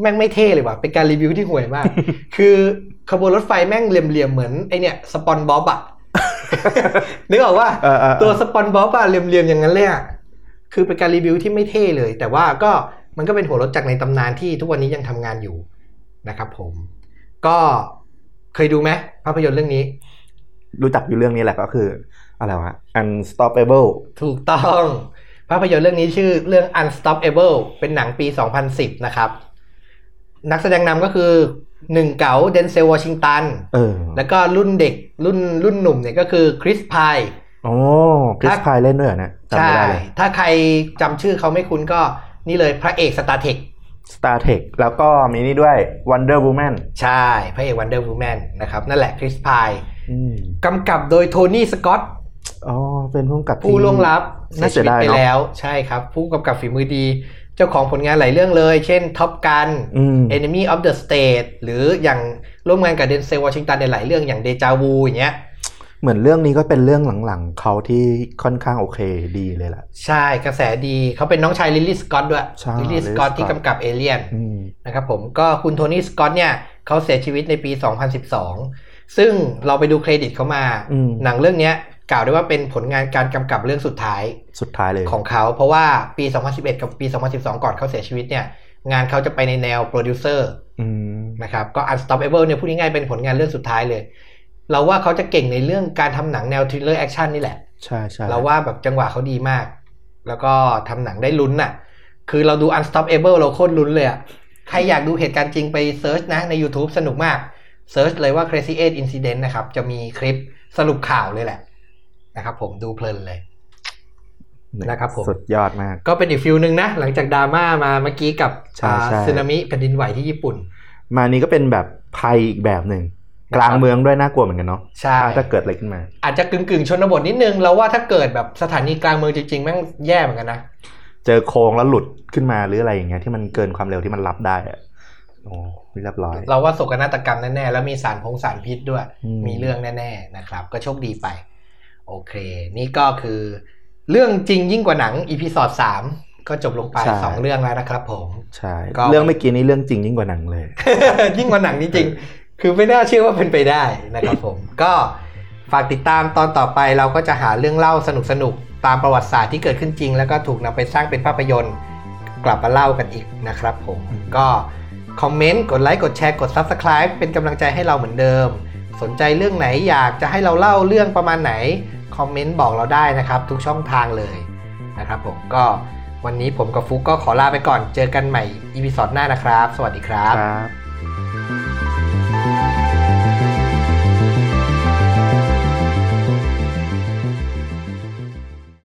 แม่งไม่เท่เลยว่ะเป็นการรีวิวที่ห่วยมาก คือขบวนรถไฟแม่งเหลี่ยมๆเหมือนไอเนี่ยสปอนบ๊อบอะนึกออกว่าตัวสปอนบ๊อบอะเหลี่ยมๆอย่างนั้นเลยอะคือเป็นการรีวิวที่ไม่เท่เลย แต่ว่าก็มันก็เป็นหัวรถจากในตำนานที่ทุกวันนี้ยังทำงานอยู่นะครับผม ก็เคยดูไหมภาพยนตร์เรื่องนี้ รู้จักอยู่เรื่องนี้แหละก็คือ อะไรวะ Unstoppable ถูกต้อง ภาพยนตร์เรื่องนี้ชื่อเรื่อง Unstoppable เป็นหนังปี 2010 นะครับ นักแสดงนำก็คือรุ่นเก๋าเดนเซลวอชิงตันแล้วก็รุ่นเด็กรุ่นรุ่นหนุ่มเนี่ยก็คือคริสไพน์โอ้คริสไพน์เล่นด้วยนะใช่ถ้าใครจำชื่อเขาไม่คุ้นก็นี่เลยพระเอก Star Trek Star Trek แล้วก็มีนี่ด้วย Wonder Woman ใช่ พระเอก Wonder Woman นะครับ นั่นแหละคริสไพน์กำกับโดยโทนี่สกอต อ๋อเป็นผู้กำกับผู้ล่วงลับเสียชีวิตไปแล้ว ใช่ครับ ผู้กำกับฝีมือดี เจ้าของผลงานหลายเรื่องเลย เช่น Top Gun Enemy of the State หรืออย่างร่วมงานกับเดนเซลวอชิงตันในหลายเรื่องอย่างเดจาวูอย่างเงี้ยเหมือนเรื่องนี้ก็เป็นเรื่องหลังๆ เขาที่ค่อนข้างโอเคดีเลยล่ะ ใช่กระแสดีเขาเป็นน้องชายริดลีย์สกอตด้วยริดลีย์สกอตที่กำกับเอเลียนนะครับผมก็คุณโทนี่สกอตเนี่ยเขาเสียชีวิตในปี 2012 ซึ่งเราไปดูเครดิตเขามา หนังเรื่องนี้ กล่าวได้ว่าเป็นผลงานการกำกับเรื่องสุดท้ายสุดท้ายเลยของเขา เพราะว่าปี 2011 กับปี 2012 ก่อนเขาเสียชีวิตเนี่ย งานเขาจะไปในแนวโปรดิวเซอร์นะครับก็ Unstoppable เนี่ยพูดง่ายๆเป็นผลงานเรื่องสุดท้ายเลย เราว่าเขาจะเก่งในเรื่องการทำหนังแนว thriller action นี่แหละใช่ใช่เราว่าแบบจังหวะเขาดีมาก แล้วก็ทำหนังได้ลุ้นน่ะ คือเราดู Unstoppable เราโคตรลุ้นเลยอะใครอยากดูเหตุการณ์จริงไป search นะใน YouTube สนุกมาก search เลยว่า Crazy Eight Incident นะครับ จะมีคลิปสรุปข่าวเลยแหละ นะครับผมดูเพลินเลยนะครับผมสุดยอดมาก ก็เป็นอีก feel หนึ่งนะ หลังจากดราม่ามาเมื่อกี้กับสึนามิแผ่นดินไหวที่ญี่ปุ่น มานี้ก็เป็นแบบภัยอีกแบบหนึ่งกลางเมืองด้วยน่ากลัวเหมือนกันเนาะใช่ถ้าเกิดอะไรขึ้นมา อาจจะกึ่งกึ่งชนบทนิดนึงเราว่าถ้าเกิดแบบสถานีกลางเมืองจริงๆแม่งแย่เหมือนกันนะเจอโค้งแล้วหลุดขึ้นมาหรืออะไรอย่างเงี้ยที่มันเกินความเร็วที่มันรับได้อะโอ้เรียบร้อย เราว่าโศกนาฏกรรมแน่ๆแล้วมีสารพงสารพิษด้วย มีเรื่องแน่ ๆนะครับ ก็โชคดีไป โอเค นี่ก็คือ เรื่องจริงยิ่งกว่าหนังอีพีสอดสามก็จบลงไปสองเรื่องแล้วนะครับผมใช่เรื่องเมื่อกี้นี้เรื่องจริงยิ่งกว่าหนังเลย ยิ่งกว่าหนังจริงๆคือไม่น่าเชื่อว่าเป็นไปได้นะครับผมก็ฝากติดตามตอนต่อไปเราก็จะหาเรื่องเล่าสนุกๆตามประวัติศาสตร์ที่เกิดขึ้นจริง แล้วก็ถูกนำไปสร้างเป็นภาพยนตร์ กลับมาเล่ากันอีกนะครับผมก็คอมเมนต์กดไลค์กดแชร์กด Subscribe เป็นกำลังใจให้เราเหมือนเดิมส นใจเรื่องไหนอยากจะให้เราเล่าเรื่องประมาณไหน คอมเมนต์บอกเราได้นะครับ ทุกช่องทางเลยนะครับผมก็วันนี้ผมกับฟุกก็ขอลาไปก่อนเจอกันใหม่อีพีซอดหน้านะครับ สวัสดีครับ ครับ